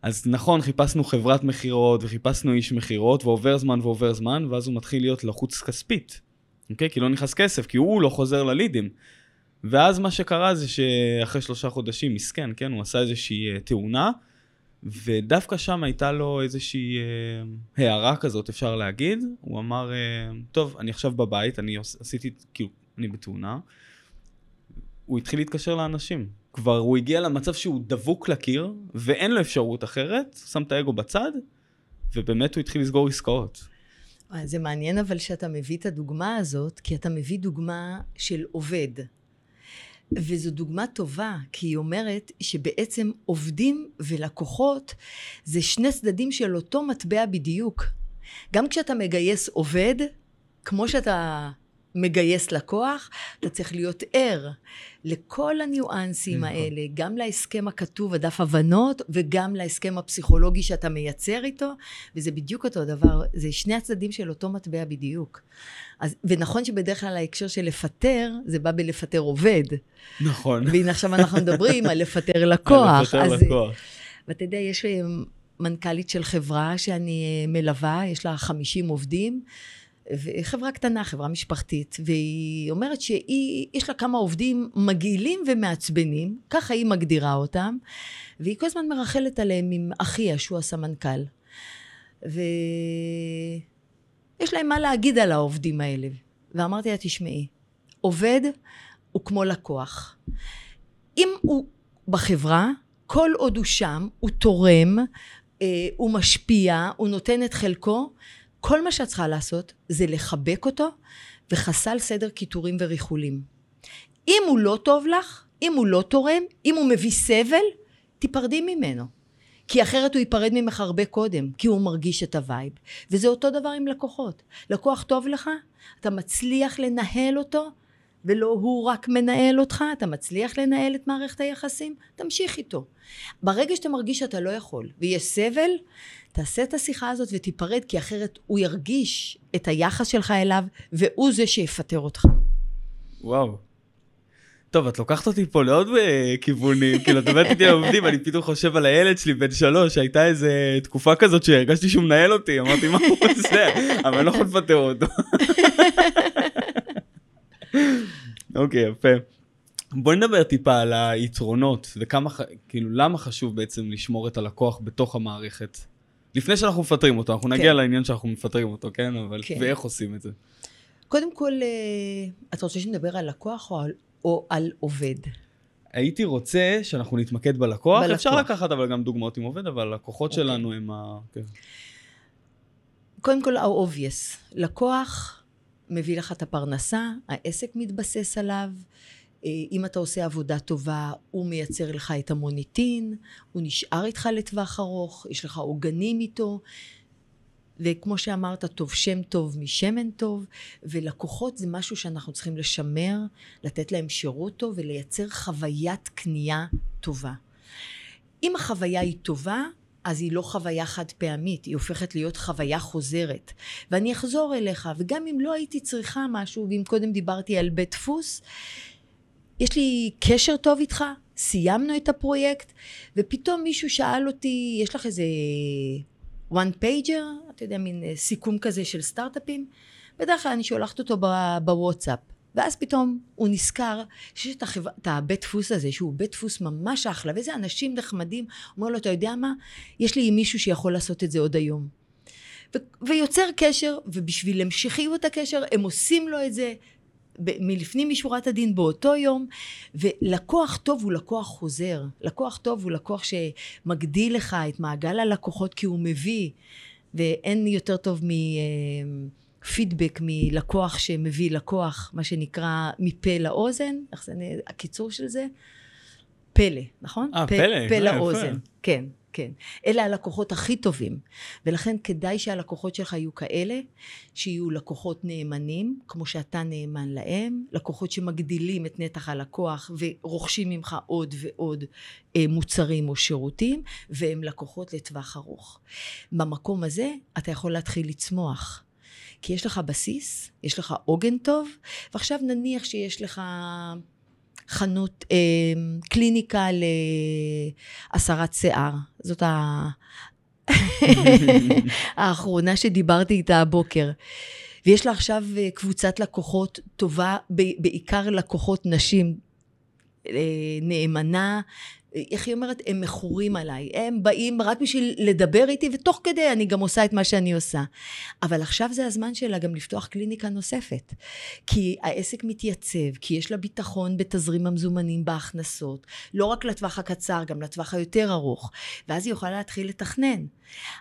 אז נכון, חיפשנו חברת מכירות וחיפשנו איש מכירות, ועובר זמן ועובר זמן, ואז הוא מתחיל להיות לחוץ כספית. אוקיי? כי לא נכנס כסף, כי הוא לא חוזר ללידים. ואז מה שקרה זה שאחרי שלושה חודשים, מסכן, כן, הוא עשה איזושהי uh, תאונה, ודווקא שם הייתה לו איזושהי uh, הערה כזאת, אפשר להגיד. הוא אמר, uh, טוב, אני עכשיו בבית, אני עשיתי, כאילו, אני בתאונה. הוא התחיל להתקשר לאנשים. כבר הוא הגיע למצב שהוא דבוק לקיר, ואין לו אפשרות אחרת, שם את האגו בצד, ובאמת הוא התחיל לסגור עסקאות. זה מעניין אבל שאתה מביא את הדוגמה הזאת, כי אתה מביא דוגמה של עובד. וזו דוגמה טובה, כי היא אומרת שבעצם עובדים ולקוחות זה שני צדדים של אותו מטבע בדיוק. גם כשאתה מגייס עובד, כמו שאתה מגייס לקוח, אתה צריך להיות ער לכל הניואנסים נכון. האלה, גם להסכם הכתוב, הדף הבנות, וגם להסכם הפסיכולוגי שאתה מייצר איתו, וזה בדיוק אותו דבר, זה שני הצדדים של אותו מטבע בדיוק. אז, ונכון שבדרך כלל ההקשר של לפטר, זה בא בלפטר עובד. נכון. והנה עכשיו אנחנו מדברים על לפטר לקוח. על לפטר אז, לקוח. ואתה יודע, יש אה, מנכ"לית של חברה שאני אה, מלווה, יש לה 50 עובדים. חברה קטנה, חברה משפחתית, והיא אומרת שיש לה כמה עובדים מגעילים ומעצבנים, ככה היא מגדירה אותם, והיא כל הזמן מרחלת עליהם עם אחיה, שהוא הסמנכ"ל. ויש להם מה להגיד על העובדים האלה. ואמרתי לה, תשמעי, עובד הוא כמו לקוח. אם הוא בחברה, כל עוד הוא שם, הוא תורם, אה, הוא משפיע, הוא נותן את חלקו, כל מה שאת צריכה לעשות זה לחבק אותו וחסל סדר קיטורים וריכולים. אם הוא לא טוב לך, אם הוא לא תורם, אם הוא מביא סבל, תיפרדי ממנו. כי אחרת הוא ייפרד ממך הרבה קודם, כי הוא מרגיש את ה vibe. וזה אותו דבר עם לקוחות. לקוח טוב לך, אתה מצליח לנהל אותו, ולא הוא רק מנהל אותך, אתה מצליח לנהל את מערכת היחסים, תמשיך איתו. ברגע שאתה מרגיש שאתה לא יכול, ויש סבל, תעשה את השיחה הזאת ותיפרד, כי אחרת הוא ירגיש את היחס שלך אליו, והוא זה שיפטר אותך. וואו. טוב, את לוקחת אותי פה לעוד אה, כיוונים, כאילו, את אומרת איתי עובדים, אני פתאום חושב על הילד שלי בן שלוש, שהייתה איזה תקופה כזאת שהרגשתי שהוא מנהל אותי, אמרתי, מה הוא עושה? אבל אני לא יכול לפטר אותו. אוקיי, יפה. בוא נדבר טיפה על היתרונות, וכמה, כאילו, למה חשוב בעצם לשמור את הלקוח בתוך המערכת. לפני שאנחנו מפטרים אותו, אנחנו נגיע כן. לעניין שאנחנו מפטרים אותו, כן? אבל כן. ואיך עושים את זה? קודם כל, אה, אתה רוצה שנדבר על לקוח או על, או על עובד? הייתי רוצה שאנחנו נתמקד בלקוח. בלקוח. אפשר לקחת אבל גם דוגמאות עם עובד, אבל הלקוחות okay. אוקיי. שלנו הם ה... כן. קודם כל, ה-obvious. לקוח מביא לך את הפרנסה, העסק מתבסס עליו. אה, אם אתה עושה עבודה טובה, הוא מייצר לך את המוניטין, הוא נשאר איתך לטווח ארוך, יש לך עוגנים איתו, וכמו שאמרת, טוב שם טוב משמן טוב, ולקוחות זה משהו שאנחנו צריכים לשמר, לתת להם שירות טוב ולייצר חוויית קנייה טובה. אם החוויה היא טובה, אז היא לא חוויה חד פעמית, היא הופכת להיות חוויה חוזרת. ואני אחזור אליך, וגם אם לא הייתי צריכה משהו, ואם קודם דיברתי על בית דפוס, יש לי קשר טוב איתך, סיימנו את הפרויקט, ופתאום מישהו שאל אותי, יש לך איזה one pager, אתה יודע, מין אה, סיכום כזה של סטארט-אפים? בדרך כלל אני שולחת אותו בוואטסאפ. ואז פתאום הוא נזכר שיש את, החבר... את הבית דפוס הזה, שהוא בית דפוס ממש אחלה, ואיזה אנשים נחמדים. אומר לו, אתה יודע מה? יש לי מישהו שיכול לעשות את זה עוד היום. ו... ויוצר קשר, ובשביל המשכיות הקשר, הם עושים לו את זה ב- מלפנים משורת הדין באותו יום, ולקוח טוב הוא לקוח חוזר. לקוח טוב הוא לקוח שמגדיל לך את מעגל הלקוחות כי הוא מביא, ואין יותר טוב מ... פידבק מלקוח שמביא לקוח, מה שנקרא מפה לאוזן, איך זה, הקיצור של זה? פלא, נכון? אה, פלא, פה אה, לאוזן, יפה. כן, כן. אלה הלקוחות הכי טובים, ולכן כדאי שהלקוחות שלך יהיו כאלה, שיהיו לקוחות נאמנים, כמו שאתה נאמן להם, לקוחות שמגדילים את נתח הלקוח ורוכשים ממך עוד ועוד אה, מוצרים או שירותים, והם לקוחות לטווח ארוך. במקום הזה אתה יכול להתחיל לצמוח. כי יש לך בסיס, יש לך עוגן טוב, ועכשיו נניח שיש לך חנות, אה, קליניקה להסרת שיער. זאת ה... האחרונה שדיברתי איתה הבוקר. ויש לה עכשיו אה, קבוצת לקוחות טובה, בעיקר לקוחות נשים, אה, נאמנה, איך היא אומרת? הם מכורים עליי. הם באים רק בשביל לדבר איתי, ותוך כדי אני גם עושה את מה שאני עושה. אבל עכשיו זה הזמן שלה גם לפתוח קליניקה נוספת. כי העסק מתייצב, כי יש לה ביטחון בתזרים המזומנים בהכנסות. לא רק לטווח הקצר, גם לטווח היותר ארוך. ואז היא יכולה להתחיל לתכנן.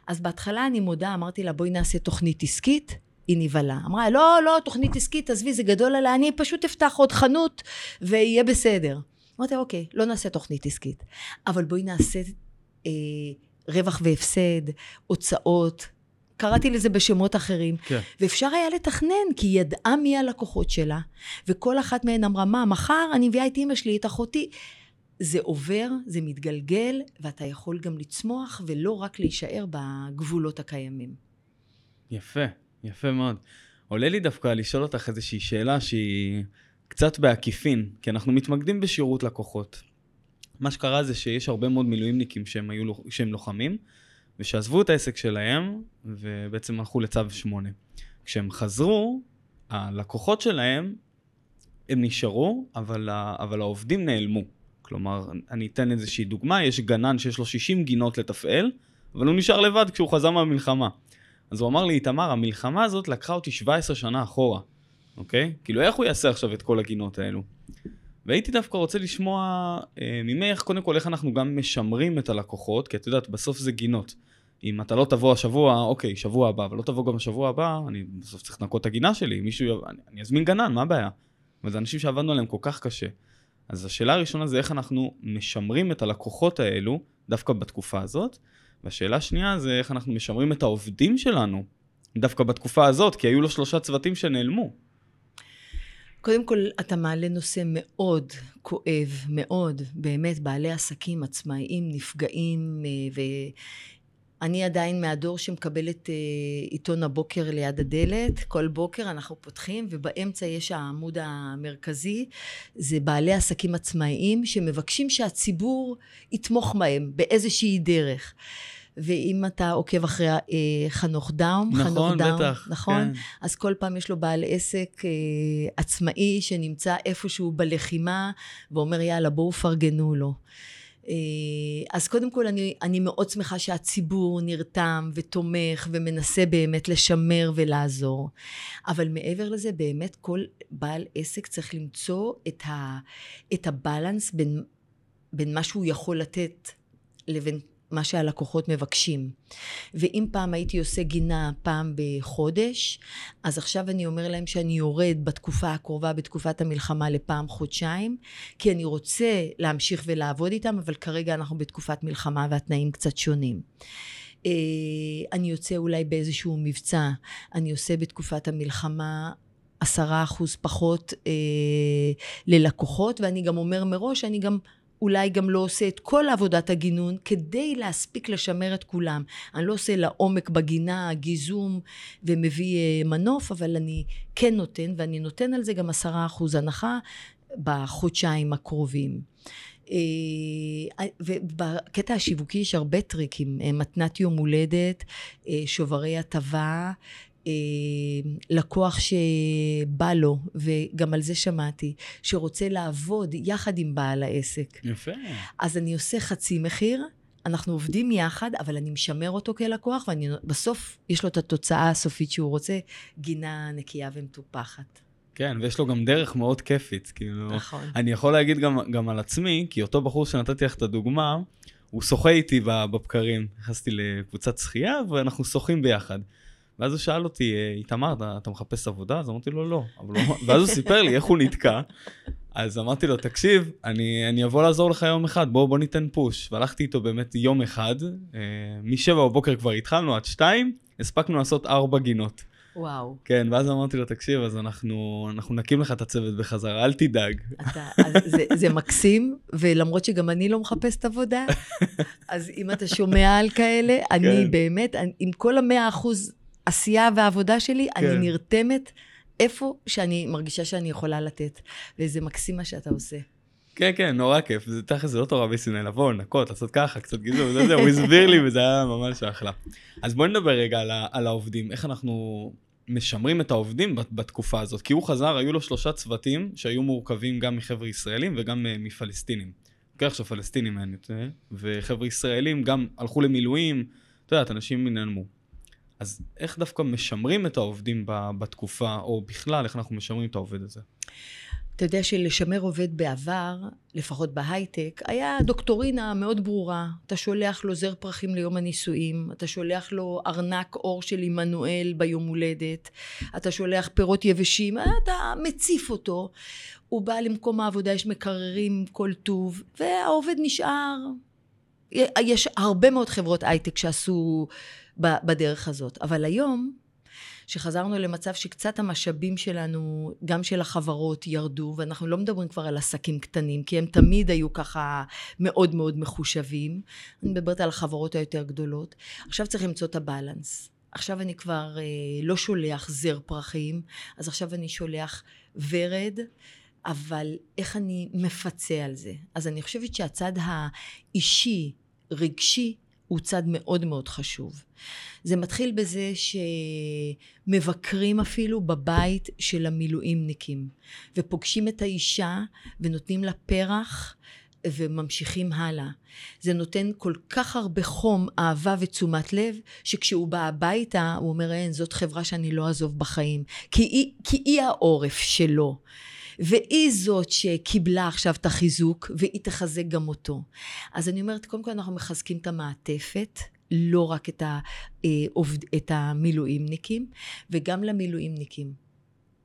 אז בהתחלה אני מודה, אמרתי לה, בואי נעשה תוכנית עסקית. היא נבהלה. אמרה, לא, לא, תוכנית עסקית, עזבי, זה גדול עליי, אני פשוט אפתח עוד חנות ויהיה בסדר. אמרתי, אוקיי, לא נעשה תוכנית עסקית, אבל בואי נעשה אה, רווח והפסד, הוצאות, קראתי לזה בשמות אחרים, כן. ואפשר היה לתכנן, כי היא ידעה מי הלקוחות שלה, וכל אחת מהן אמרה, מה, מחר אני מביאה את אימא שלי, את אחותי. זה עובר, זה מתגלגל, ואתה יכול גם לצמוח, ולא רק להישאר בגבולות הקיימים. יפה, יפה מאוד. עולה לי דווקא לשאול אותך איזושהי שאלה שהיא קצת בעקיפין, כי אנחנו מתמקדים בשירות לקוחות. מה שקרה זה שיש הרבה מאוד מילואימניקים שהם, היו, שהם לוחמים, ושעזבו את העסק שלהם, ובעצם הלכו לצו 8. כשהם חזרו, הלקוחות שלהם, הם נשארו, אבל, אבל העובדים נעלמו. כלומר, אני אתן איזושהי דוגמה, יש גנן שיש לו 60 גינות לתפעל, אבל הוא נשאר לבד כשהוא חזר מהמלחמה. אז הוא אמר לי, איתמר, המלחמה הזאת לקחה אותי 17 שנה אחורה, אוקיי? כאילו, איך הוא יעשה עכשיו את כל הגינות האלו? והייתי דווקא רוצה לשמוע אה, ממך, קודם כל, איך אנחנו גם משמרים את הלקוחות, כי את יודעת, בסוף זה גינות. אם אתה לא תבוא השבוע, אוקיי, שבוע הבא, אבל לא תבוא גם השבוע הבא, אני בסוף צריך לנקות את הגינה שלי, מישהו, אני, אני אזמין גנן, מה הבעיה? אבל זה אנשים שעבדנו עליהם כל כך קשה. אז השאלה הראשונה זה איך אנחנו משמרים את הלקוחות האלו, דווקא בתקופה הזאת, והשאלה השנייה זה איך אנחנו משמרים את העובדים שלנו, דווקא בתקופה הזאת, כי היו לו שלושה צוותים שנעלמו. קודם כל, אתה מעלה נושא מאוד כואב, מאוד, באמת, בעלי עסקים עצמאיים נפגעים, אה, ואני עדיין מהדור שמקבל את אה, עיתון הבוקר ליד הדלת. כל בוקר אנחנו פותחים, ובאמצע יש העמוד המרכזי, זה בעלי עסקים עצמאיים שמבקשים שהציבור יתמוך בהם באיזושהי דרך. ואם אתה עוקב אחרי אה, חנוך דאום, חנוך נכון, דאום, בטח. נכון? כן. אז כל פעם יש לו בעל עסק אה, עצמאי שנמצא איפשהו בלחימה ואומר יאללה בואו פרגנו לו. אה, אז קודם כל אני, אני מאוד שמחה שהציבור נרתם ותומך ומנסה באמת לשמר ולעזור. אבל מעבר לזה באמת כל בעל עסק צריך למצוא את, ה, את הבלנס בין, בין מה שהוא יכול לתת לבין מה שהלקוחות מבקשים. ואם פעם הייתי עושה גינה פעם בחודש, אז עכשיו אני אומר להם שאני יורד בתקופה הקרובה, בתקופת המלחמה, לפעם חודשיים, כי אני רוצה להמשיך ולעבוד איתם, אבל כרגע אנחנו בתקופת מלחמה והתנאים קצת שונים. אה, אני יוצא אולי באיזשהו מבצע, אני עושה בתקופת המלחמה עשרה אחוז פחות אה, ללקוחות, ואני גם אומר מראש, אני גם אולי גם לא עושה את כל עבודת הגינון כדי להספיק לשמר את כולם. אני לא עושה לעומק בגינה, גיזום ומביא אה, מנוף, אבל אני כן נותן, ואני נותן על זה גם עשרה אחוז הנחה בחודשיים הקרובים. אה, ובקטע השיווקי יש הרבה טריקים, אה, מתנת יום הולדת, אה, שוברי הטבה, אה, לקוח שבא לו, וגם על זה שמעתי, שרוצה לעבוד יחד עם בעל העסק. יפה. אז אני עושה חצי מחיר, אנחנו עובדים יחד, אבל אני משמר אותו כלקוח, ובסוף יש לו את התוצאה הסופית שהוא רוצה, גינה נקייה ומטופחת. כן, ויש לו גם דרך מאוד כיפית, כאילו... נכון. אני יכול להגיד גם, גם על עצמי, כי אותו בחור שנתתי לך את הדוגמה, הוא שוחה איתי בבקרים. נכנסתי לקבוצת שחייה, ואנחנו שוחים ביחד. ואז הוא שאל אותי, אה, איתמר, אתה, אתה מחפש עבודה? אז אמרתי לו, לא. הוא, ואז הוא סיפר לי איך הוא נתקע. אז אמרתי לו, תקשיב, אני, אני אבוא לעזור לך יום אחד, בוא, בוא ניתן פוש. והלכתי איתו באמת יום אחד, אה, משבע בבוקר כבר התחלנו, עד שתיים, הספקנו לעשות ארבע גינות. וואו. כן, ואז אמרתי לו, תקשיב, אז אנחנו, אנחנו נקים לך את הצוות בחזרה, אל תדאג. אתה, זה, זה מקסים, ולמרות שגם אני לא מחפשת עבודה, אז אם אתה שומע על כאלה, אני כן. באמת, אני, עם כל המאה אחוז עשייה והעבודה שלי, כן. אני נרתמת איפה שאני מרגישה שאני יכולה לתת. וזה מקסים מה שאתה עושה. כן, כן, נורא כיף. זה תכל'ס, זה לא תורה בישראל, לבוא, לנקות, לעשות ככה, קצת גיזור, זה, זה, הוא הסביר לי וזה היה ממש אחלה. אז בואי נדבר רגע על, על העובדים, איך אנחנו משמרים את העובדים בת- בתקופה הזאת. כי הוא חזר, היו לו שלושה צוותים שהיו מורכבים גם מחבר'ה ישראלים וגם uh, מפלסטינים. לוקח עכשיו פלסטינים אין יותר, וחבר'ה ישראלים גם הלכו למילואים, את יודעת, אנשים נעלמו. אז איך דווקא משמרים את העובדים בתקופה, או בכלל, איך אנחנו משמרים את העובד הזה? אתה יודע שלשמר עובד בעבר, לפחות בהייטק, היה דוקטורינה מאוד ברורה. אתה שולח לו זר פרחים ליום הנישואים, אתה שולח לו ארנק אור של עמנואל ביום הולדת, אתה שולח פירות יבשים, אתה מציף אותו. הוא בא למקום העבודה, יש מקררים כל טוב, והעובד נשאר. יש הרבה מאוד חברות הייטק שעשו בדרך הזאת. אבל היום, שחזרנו למצב שקצת המשאבים שלנו, גם של החברות, ירדו, ואנחנו לא מדברים כבר על עסקים קטנים, כי הם תמיד היו ככה מאוד מאוד מחושבים. אני מדברת על החברות היותר גדולות. עכשיו צריך למצוא את הבלנס. עכשיו אני כבר אה, לא שולח זר פרחים, אז עכשיו אני שולח ורד, אבל איך אני מפצה על זה? אז אני חושבת שהצד האישי, רגשי, הוא צד מאוד מאוד חשוב. זה מתחיל בזה שמבקרים אפילו בבית של המילואימניקים, ופוגשים את האישה ונותנים לה פרח וממשיכים הלאה. זה נותן כל כך הרבה חום, אהבה ותשומת לב, שכשהוא בא הביתה, הוא אומר, אין, זאת חברה שאני לא אעזוב בחיים. כי היא, כי היא העורף שלו. והיא זאת שקיבלה עכשיו את החיזוק, והיא תחזק גם אותו. אז אני אומרת, קודם כל אנחנו מחזקים את המעטפת, לא רק את, ה, את המילואימניקים, וגם למילואימניקים.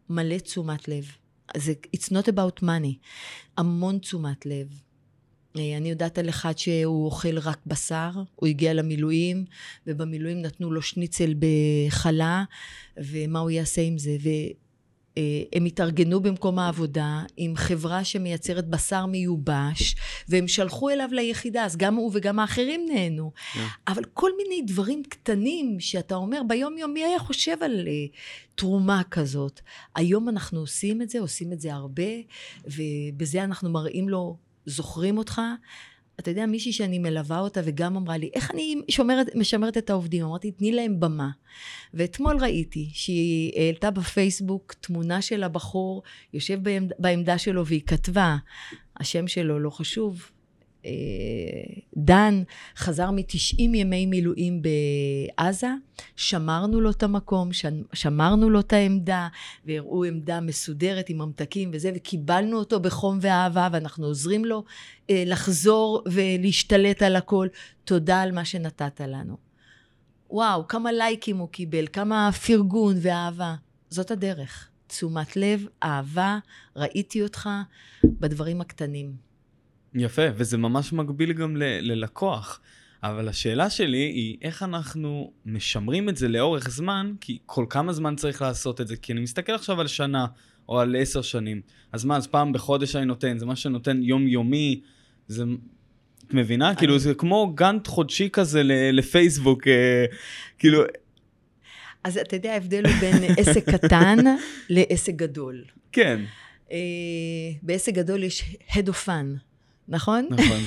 מלא תשומת לב. זה, it's not about money. המון תשומת לב. אני יודעת על אחד שהוא אוכל רק בשר, הוא הגיע למילואים, ובמילואים נתנו לו שניצל בחלה, ומה הוא יעשה עם זה? הם התארגנו במקום העבודה עם חברה שמייצרת בשר מיובש, והם שלחו אליו ליחידה, אז גם הוא וגם האחרים נהנו. Yeah. אבל כל מיני דברים קטנים שאתה אומר, ביום יום מי היה חושב על uh, תרומה כזאת? היום אנחנו עושים את זה, עושים את זה הרבה, ובזה אנחנו מראים לו, זוכרים אותך. אתה יודע, מישהי שאני מלווה אותה וגם אמרה לי, איך אני שומרת, משמרת את העובדים? אמרתי, תני להם במה. ואתמול ראיתי שהיא העלתה בפייסבוק תמונה של הבחור, יושב בעמד, בעמדה שלו והיא כתבה, השם שלו לא חשוב, דן חזר מ-90 ימי מילואים בעזה, שמרנו לו את המקום, שמרנו לו את העמדה, והראו עמדה מסודרת עם ממתקים וזה, וקיבלנו אותו בחום ואהבה, ואנחנו עוזרים לו לחזור ולהשתלט על הכל. תודה על מה שנתת לנו. וואו, כמה לייקים הוא קיבל, כמה פרגון ואהבה. זאת הדרך. תשומת לב, אהבה, ראיתי אותך בדברים הקטנים. יפה, וזה ממש מקביל גם ל- ללקוח. אבל השאלה שלי היא איך אנחנו משמרים את זה לאורך זמן, כי כל כמה זמן צריך לעשות את זה? כי אני מסתכל עכשיו על שנה או על עשר שנים. אז מה, אז פעם בחודש אני נותן, זה מה שנותן יומיומי, זה... את מבינה? אני... כאילו זה כמו גאנט חודשי כזה לפייסבוק, אה, כאילו... אז אתה יודע, ההבדל הוא בין עסק קטן לעסק גדול. כן. אה, בעסק גדול יש head of fun. נכון? נכון.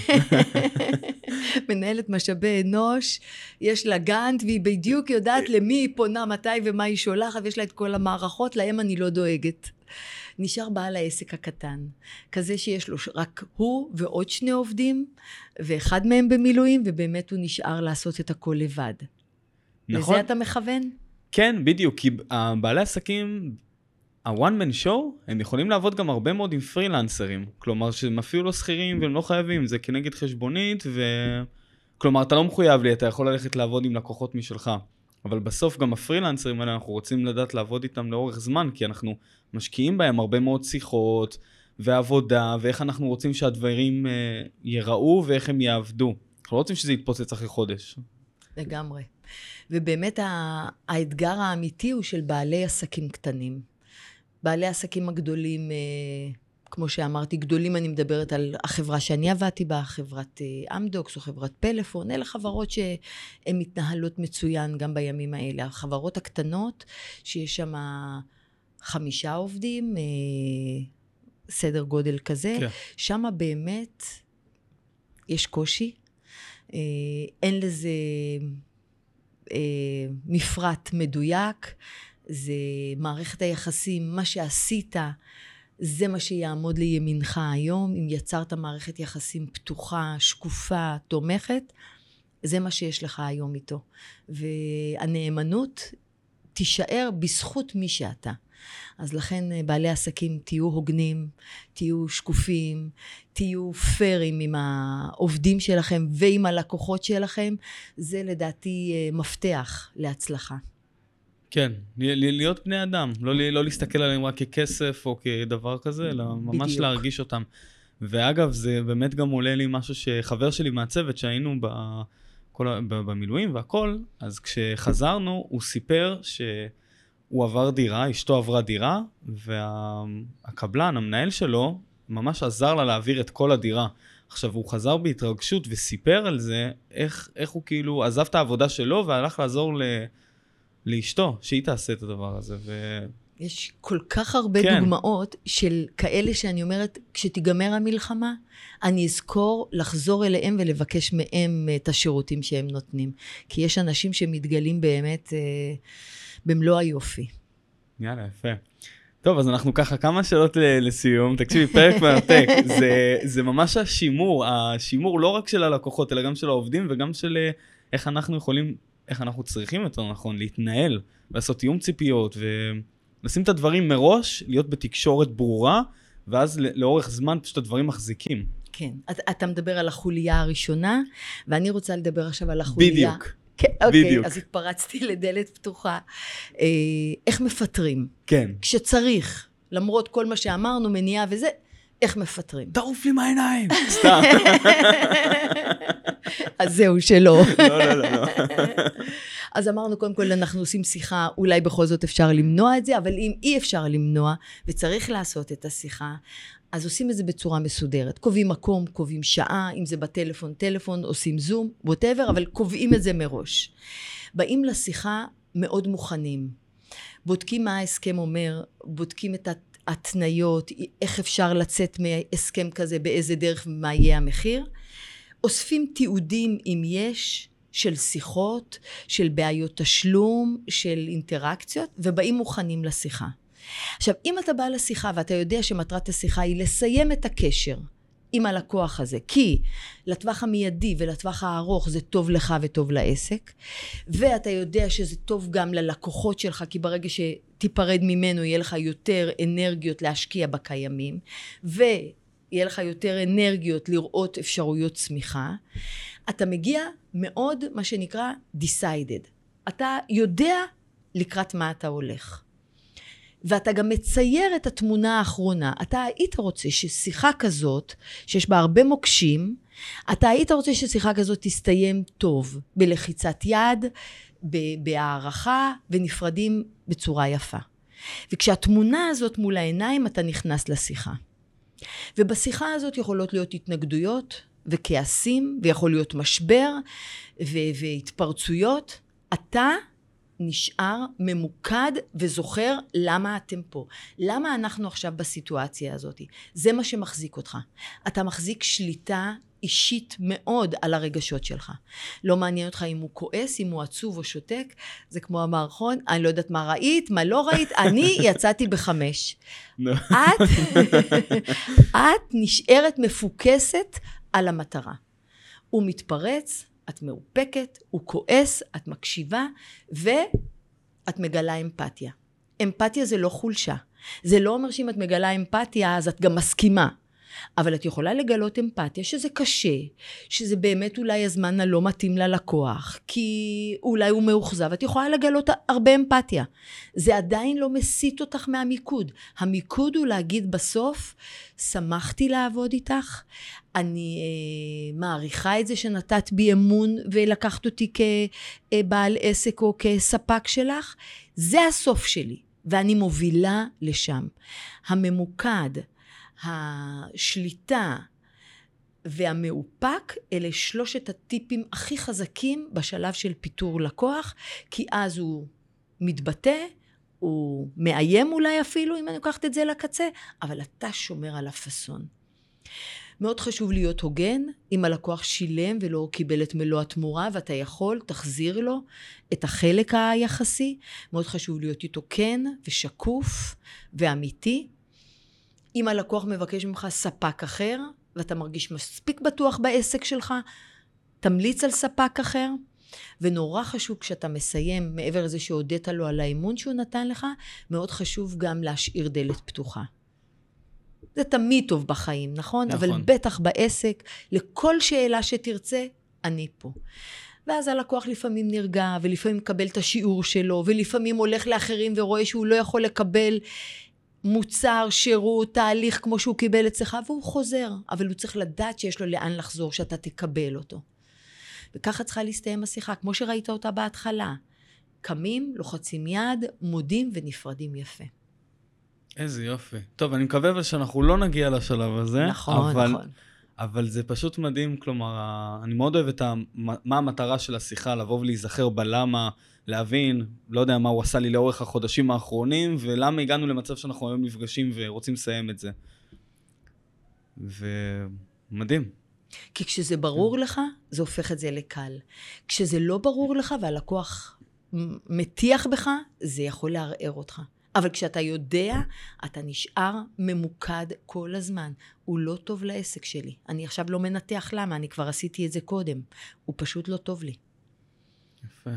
מנהלת משאבי אנוש, יש לה גאנט, והיא בדיוק יודעת למי היא פונה, מתי ומה היא שולחת, ויש לה את כל המערכות, להם אני לא דואגת. נשאר בעל העסק הקטן, כזה שיש לו רק הוא ועוד שני עובדים, ואחד מהם במילואים, ובאמת הוא נשאר לעשות את הכל לבד. נכון. לזה אתה מכוון? כן, בדיוק, כי בעלי עסקים, ה-one man show, הם יכולים לעבוד גם הרבה מאוד עם פרילנסרים. כלומר, שהם אפילו לא שכירים והם לא חייבים, זה כנגד חשבונית, ו... כלומר, אתה לא מחויב לי, אתה יכול ללכת לעבוד עם לקוחות משלך. אבל בסוף גם הפרילנסרים האלה, אנחנו רוצים לדעת לעבוד איתם לאורך זמן, כי אנחנו משקיעים בהם הרבה מאוד שיחות ועבודה, ואיך אנחנו רוצים שהדברים אה, ייראו ואיך הם יעבדו. אנחנו לא רוצים שזה יתפוצץ אחרי חודש. לגמרי. ובאמת האתגר האמיתי הוא של בעלי עסקים קטנים. בעלי העסקים הגדולים, אה, כמו שאמרתי, גדולים אני מדברת על החברה שאני עבדתי בה, חברת אה, אמדוקס או חברת פלאפון, אלה חברות שהן מתנהלות מצוין גם בימים האלה. החברות הקטנות, שיש שם חמישה עובדים, אה, סדר גודל כזה, כן. שם באמת יש קושי. אין לזה מפרט מדויק. זה מערכת היחסים, מה שעשית, זה מה שיעמוד לימינך היום. אם יצרת מערכת יחסים פתוחה, שקופה, תומכת, זה מה שיש לך היום איתו. והנאמנות תישאר בזכות מי שאתה. אז לכן אה, בעלי עסקים, תהיו הוגנים, תהיו שקופים, תהיו פיירים עם העובדים שלכם ועם הלקוחות שלכם. זה לדעתי אה, מפתח להצלחה. כן, להיות בני אדם, לא, לא להסתכל עליהם רק ככסף או כדבר כזה, אלא ממש בדיוק. להרגיש אותם. ואגב, זה באמת גם עולה לי משהו שחבר שלי מהצוות, שהיינו ב, כל, ב, במילואים והכל, אז כשחזרנו, הוא סיפר שהוא עבר דירה, אשתו עברה דירה, והקבלן, המנהל שלו, ממש עזר לה להעביר את כל הדירה. עכשיו, הוא חזר בהתרגשות וסיפר על זה, איך, איך הוא כאילו עזב את העבודה שלו והלך לעזור ל... לאשתו, שהיא תעשה את הדבר הזה. ו... יש כל כך הרבה כן. דוגמאות של כאלה שאני אומרת, כשתיגמר המלחמה, אני אזכור לחזור אליהם ולבקש מהם את השירותים שהם נותנים. כי יש אנשים שמתגלים באמת אה, במלוא היופי. יאללה, יפה. טוב, אז אנחנו ככה, כמה שאלות לסיום. תקשיבי, פרק מרתק. זה, זה ממש השימור, השימור לא רק של הלקוחות, אלא גם של העובדים וגם של אה, איך אנחנו יכולים איך אנחנו צריכים יותר נכון להתנהל, לעשות תיאום ציפיות ולשים את הדברים מראש, להיות בתקשורת ברורה, ואז לאורך זמן פשוט הדברים מחזיקים. כן, אתה, אתה מדבר על החוליה הראשונה, ואני רוצה לדבר עכשיו על החוליה... בדיוק. כן, אוקיי, בדיוק. אז התפרצתי לדלת פתוחה. אה, איך מפטרים? כן. כשצריך, למרות כל מה שאמרנו, מניעה וזה, איך מפטרים? תעוף לי מהעיניים! סתם. אז זהו, שלא. לא, לא, לא, לא. אז אמרנו, קודם כל, אנחנו עושים שיחה, אולי בכל זאת אפשר למנוע את זה, אבל אם אי אפשר למנוע, וצריך לעשות את השיחה, אז עושים את זה בצורה מסודרת. קובעים מקום, קובעים שעה, אם זה בטלפון, טלפון, עושים זום, ווטאבר, אבל קובעים את זה מראש. באים לשיחה מאוד מוכנים. בודקים מה ההסכם אומר, בודקים את ההתניות, איך אפשר לצאת מהסכם כזה, באיזה דרך ומה יהיה המחיר. אוספים תיעודים, אם יש, של שיחות, של בעיות תשלום, של אינטראקציות, ובאים מוכנים לשיחה. עכשיו, אם אתה בא לשיחה ואתה יודע שמטרת השיחה היא לסיים את הקשר עם הלקוח הזה, כי לטווח המיידי ולטווח הארוך זה טוב לך וטוב לעסק, ואתה יודע שזה טוב גם ללקוחות שלך, כי ברגע שתיפרד ממנו יהיה לך יותר אנרגיות להשקיע בקיימים, ו... יהיה לך יותר אנרגיות לראות אפשרויות צמיחה, אתה מגיע מאוד, מה שנקרא, decided. אתה יודע לקראת מה אתה הולך. ואתה גם מצייר את התמונה האחרונה. אתה היית רוצה ששיחה כזאת, שיש בה הרבה מוקשים, אתה היית רוצה ששיחה כזאת תסתיים טוב, בלחיצת יד, בהערכה, ונפרדים בצורה יפה. וכשהתמונה הזאת מול העיניים, אתה נכנס לשיחה. ובשיחה הזאת יכולות להיות התנגדויות וכעסים, ויכול להיות משבר והתפרצויות. אתה נשאר ממוקד וזוכר למה אתם פה. למה אנחנו עכשיו בסיטואציה הזאת. זה מה שמחזיק אותך. אתה מחזיק שליטה אישית מאוד על הרגשות שלך. לא מעניין אותך אם הוא כועס, אם הוא עצוב או שותק, זה כמו המערכון, אני לא יודעת מה ראית, מה לא ראית, אני יצאתי בחמש. את, את נשארת מפוקסת על המטרה. הוא מתפרץ, את מאופקת, הוא כועס, את מקשיבה, ואת מגלה אמפתיה. אמפתיה זה לא חולשה. זה לא אומר שאם את מגלה אמפתיה, אז את גם מסכימה. אבל את יכולה לגלות אמפתיה שזה קשה, שזה באמת אולי הזמן הלא מתאים ללקוח, כי אולי הוא מאוכזב, את יכולה לגלות הרבה אמפתיה. זה עדיין לא מסיט אותך מהמיקוד. המיקוד הוא להגיד בסוף, שמחתי לעבוד איתך, אני אה, מעריכה את זה שנתת בי אמון ולקחת אותי כבעל עסק או כספק שלך, זה הסוף שלי. ואני מובילה לשם. הממוקד, השליטה והמאופק, אלה שלושת הטיפים הכי חזקים בשלב של פיטור לקוח, כי אז הוא מתבטא, הוא מאיים אולי אפילו, אם אני לוקחת את זה לקצה, אבל אתה שומר על הפאסון. מאוד חשוב להיות הוגן, אם הלקוח שילם ולא קיבל את מלוא התמורה ואתה יכול, תחזיר לו את החלק היחסי. מאוד חשוב להיות איתו כן ושקוף ואמיתי. אם הלקוח מבקש ממך ספק אחר, ואתה מרגיש מספיק בטוח בעסק שלך, תמליץ על ספק אחר. ונורא חשוב כשאתה מסיים, מעבר לזה שהודית לו על האמון שהוא נתן לך, מאוד חשוב גם להשאיר דלת פתוחה. זה תמיד טוב בחיים, נכון? נכון. אבל בטח בעסק, לכל שאלה שתרצה, אני פה. ואז הלקוח לפעמים נרגע, ולפעמים מקבל את השיעור שלו, ולפעמים הולך לאחרים ורואה שהוא לא יכול לקבל מוצר, שירות, תהליך כמו שהוא קיבל אצלך, והוא חוזר. אבל הוא צריך לדעת שיש לו לאן לחזור, שאתה תקבל אותו. וככה צריכה להסתיים השיחה, כמו שראית אותה בהתחלה. קמים, לוחצים יד, מודים ונפרדים יפה. איזה יופי. טוב, אני מקווה אבל שאנחנו לא נגיע לשלב הזה. נכון, אבל, נכון. אבל זה פשוט מדהים, כלומר, אני מאוד אוהב את ה... מה המטרה של השיחה, לבוא ולהיזכר בלמה, להבין, לא יודע מה הוא עשה לי לאורך החודשים האחרונים, ולמה הגענו למצב שאנחנו היום נפגשים ורוצים לסיים את זה. ומדהים. כי כשזה ברור לך, זה הופך את זה לקל. כשזה לא ברור לך והלקוח מטיח בך, זה יכול לערער אותך. אבל כשאתה יודע, אתה נשאר ממוקד כל הזמן. הוא לא טוב לעסק שלי. אני עכשיו לא מנתח למה, אני כבר עשיתי את זה קודם. הוא פשוט לא טוב לי. יפה.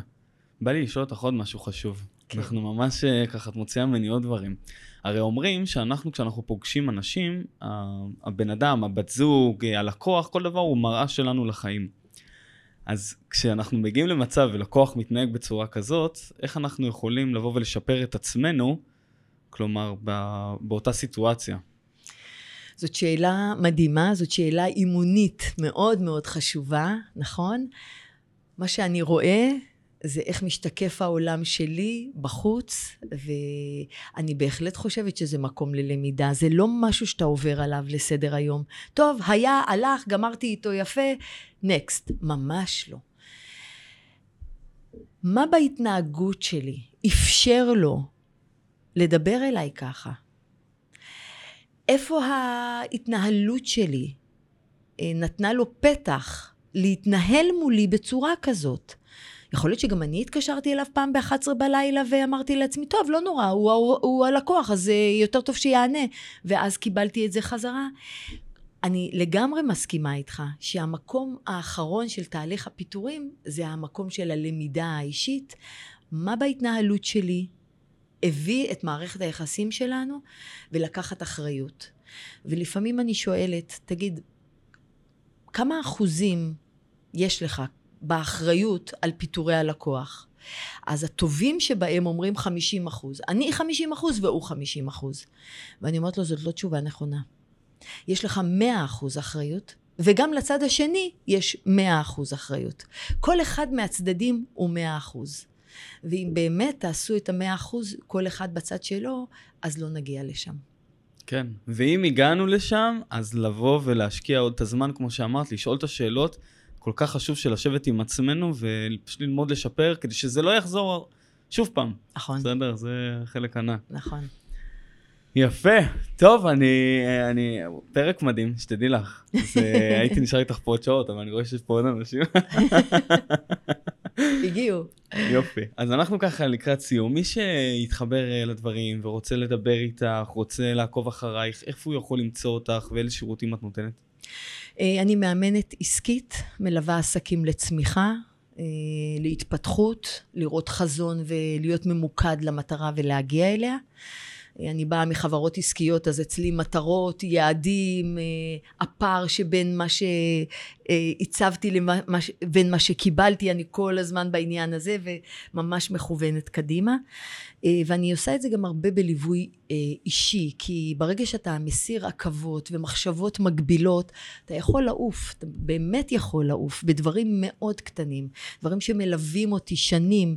בא לי לשאול אותך עוד משהו חשוב. כן. אנחנו ממש, אה, ככה, את מוציאה ממני עוד דברים. הרי אומרים שאנחנו, כשאנחנו פוגשים אנשים, הבן אדם, הבת זוג, הלקוח, כל דבר הוא מראה שלנו לחיים. אז כשאנחנו מגיעים למצב ולקוח מתנהג בצורה כזאת, איך אנחנו יכולים לבוא ולשפר את עצמנו, כלומר, באותה סיטואציה? זאת שאלה מדהימה, זאת שאלה אימונית מאוד מאוד חשובה, נכון? מה שאני רואה זה איך משתקף העולם שלי בחוץ, ואני בהחלט חושבת שזה מקום ללמידה. זה לא משהו שאתה עובר עליו לסדר היום. טוב, היה, הלך, גמרתי איתו יפה, נקסט. ממש לא. מה בהתנהגות שלי אפשר לו לדבר אליי ככה? איפה ההתנהלות שלי אה, נתנה לו פתח להתנהל מולי בצורה כזאת? יכול להיות שגם אני התקשרתי אליו פעם ב-11 בלילה ואמרתי לעצמי, טוב, לא נורא, הוא, הוא, הוא הלקוח, אז uh, יותר טוב שיענה. ואז קיבלתי את זה חזרה. אני לגמרי מסכימה איתך שהמקום האחרון של תהליך הפיטורים זה המקום של הלמידה האישית. מה בהתנהלות שלי הביא את מערכת היחסים שלנו ולקחת אחריות. ולפעמים אני שואלת, תגיד, כמה אחוזים יש לך באחריות על פיטורי הלקוח. אז הטובים שבהם אומרים 50 אחוז. אני 50 אחוז והוא 50 אחוז. ואני אומרת לו, זאת לא תשובה נכונה. יש לך 100 אחוז אחריות, וגם לצד השני יש 100 אחוז אחריות. כל אחד מהצדדים הוא 100 אחוז. ואם באמת תעשו את ה-100 אחוז, כל אחד בצד שלו, אז לא נגיע לשם. כן, ואם הגענו לשם, אז לבוא ולהשקיע עוד את הזמן, כמו שאמרת, לשאול את השאלות. כל כך חשוב של לשבת עם עצמנו ופשוט ללמוד לשפר, כדי שזה לא יחזור שוב פעם. נכון. בסדר? זה חלק ענק. נכון. יפה. טוב, אני, אני, פרק מדהים, שתדעי לך. אז הייתי נשאר איתך פה עוד שעות, אבל אני רואה שיש פה עוד אנשים. הגיעו. יופי. אז אנחנו ככה לקראת סיום. מי שיתחבר אה, לדברים ורוצה לדבר איתך, רוצה לעקוב אחרייך, איפה הוא יכול למצוא אותך ואיזה שירותים את נותנת? אה, אני מאמנת עסקית, מלווה עסקים לצמיחה, אה, להתפתחות, לראות חזון ולהיות ממוקד למטרה ולהגיע אליה. אני באה מחברות עסקיות, אז אצלי מטרות, יעדים, אה, הפער שבין מה שהצבתי לבין מה שקיבלתי, אני כל הזמן בעניין הזה וממש מכוונת קדימה. אה, ואני עושה את זה גם הרבה בליווי אה, אישי, כי ברגע שאתה מסיר עכבות ומחשבות מגבילות, אתה יכול לעוף, אתה באמת יכול לעוף בדברים מאוד קטנים, דברים שמלווים אותי שנים.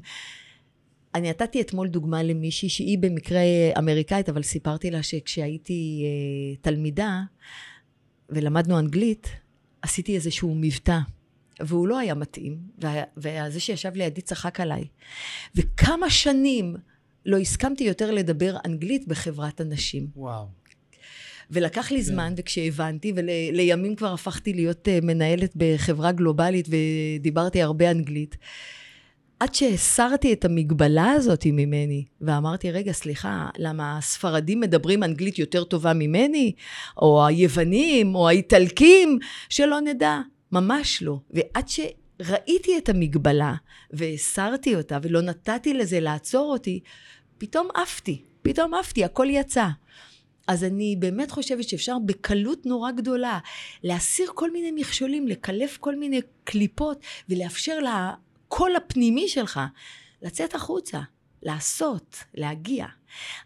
אני נתתי אתמול דוגמה למישהי שהיא במקרה אמריקאית, אבל סיפרתי לה שכשהייתי אה, תלמידה ולמדנו אנגלית, עשיתי איזשהו מבטא. והוא לא היה מתאים, וזה שישב לידי צחק עליי. וכמה שנים לא הסכמתי יותר לדבר אנגלית בחברת הנשים. וואו. ולקח לי זמן, וכשהבנתי, ולימים כבר הפכתי להיות אה, מנהלת בחברה גלובלית ודיברתי הרבה אנגלית. עד שהסרתי את המגבלה הזאת ממני, ואמרתי, רגע, סליחה, למה הספרדים מדברים אנגלית יותר טובה ממני? או היוונים, או האיטלקים, שלא נדע. ממש לא. ועד שראיתי את המגבלה, והסרתי אותה, ולא נתתי לזה לעצור אותי, פתאום עפתי. פתאום עפתי, הכל יצא. אז אני באמת חושבת שאפשר בקלות נורא גדולה להסיר כל מיני מכשולים, לקלף כל מיני קליפות ולאפשר לה, הקול הפנימי שלך, לצאת החוצה, לעשות, להגיע.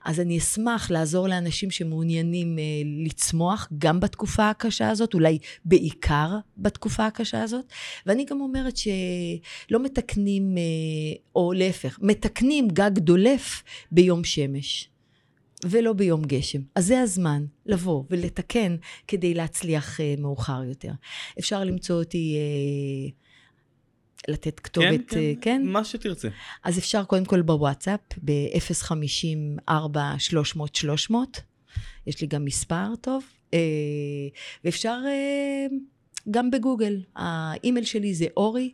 אז אני אשמח לעזור לאנשים שמעוניינים אה, לצמוח גם בתקופה הקשה הזאת, אולי בעיקר בתקופה הקשה הזאת. ואני גם אומרת שלא מתקנים, אה, או להפך, מתקנים גג דולף ביום שמש. ולא ביום גשם. אז זה הזמן לבוא ולתקן כדי להצליח אה, מאוחר יותר. אפשר למצוא אותי אה, לתת כתובת, כן, כן, כן? מה שתרצה. אז אפשר קודם כל בוואטסאפ, ב-050-4-300-300, יש לי גם מספר טוב, uh, ואפשר uh, גם בגוגל. האימייל שלי זה אורי,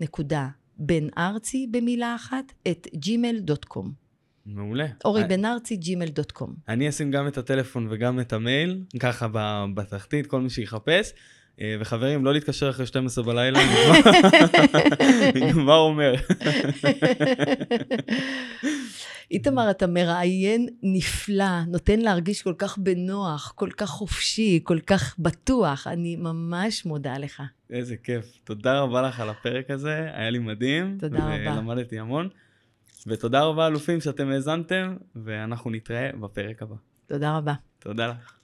נקודה, בן ארצי במילה אחת, את gmail.com. מעולה. אורי בן ארצי, gmail.com. אני אשים גם את הטלפון וגם את המייל, ככה בתחתית, כל מי שיחפש. אה, וחברים, לא להתקשר אחרי 12 בלילה, אני כבר אומר. איתמר, אתה מראיין נפלא, נותן להרגיש כל כך בנוח, כל כך חופשי, כל כך בטוח. אני ממש מודה לך. איזה כיף. תודה רבה לך על הפרק הזה, היה לי מדהים. תודה רבה. ולמדתי המון. ותודה רבה, אלופים, שאתם האזנתם, ואנחנו נתראה בפרק הבא. תודה רבה. תודה לך.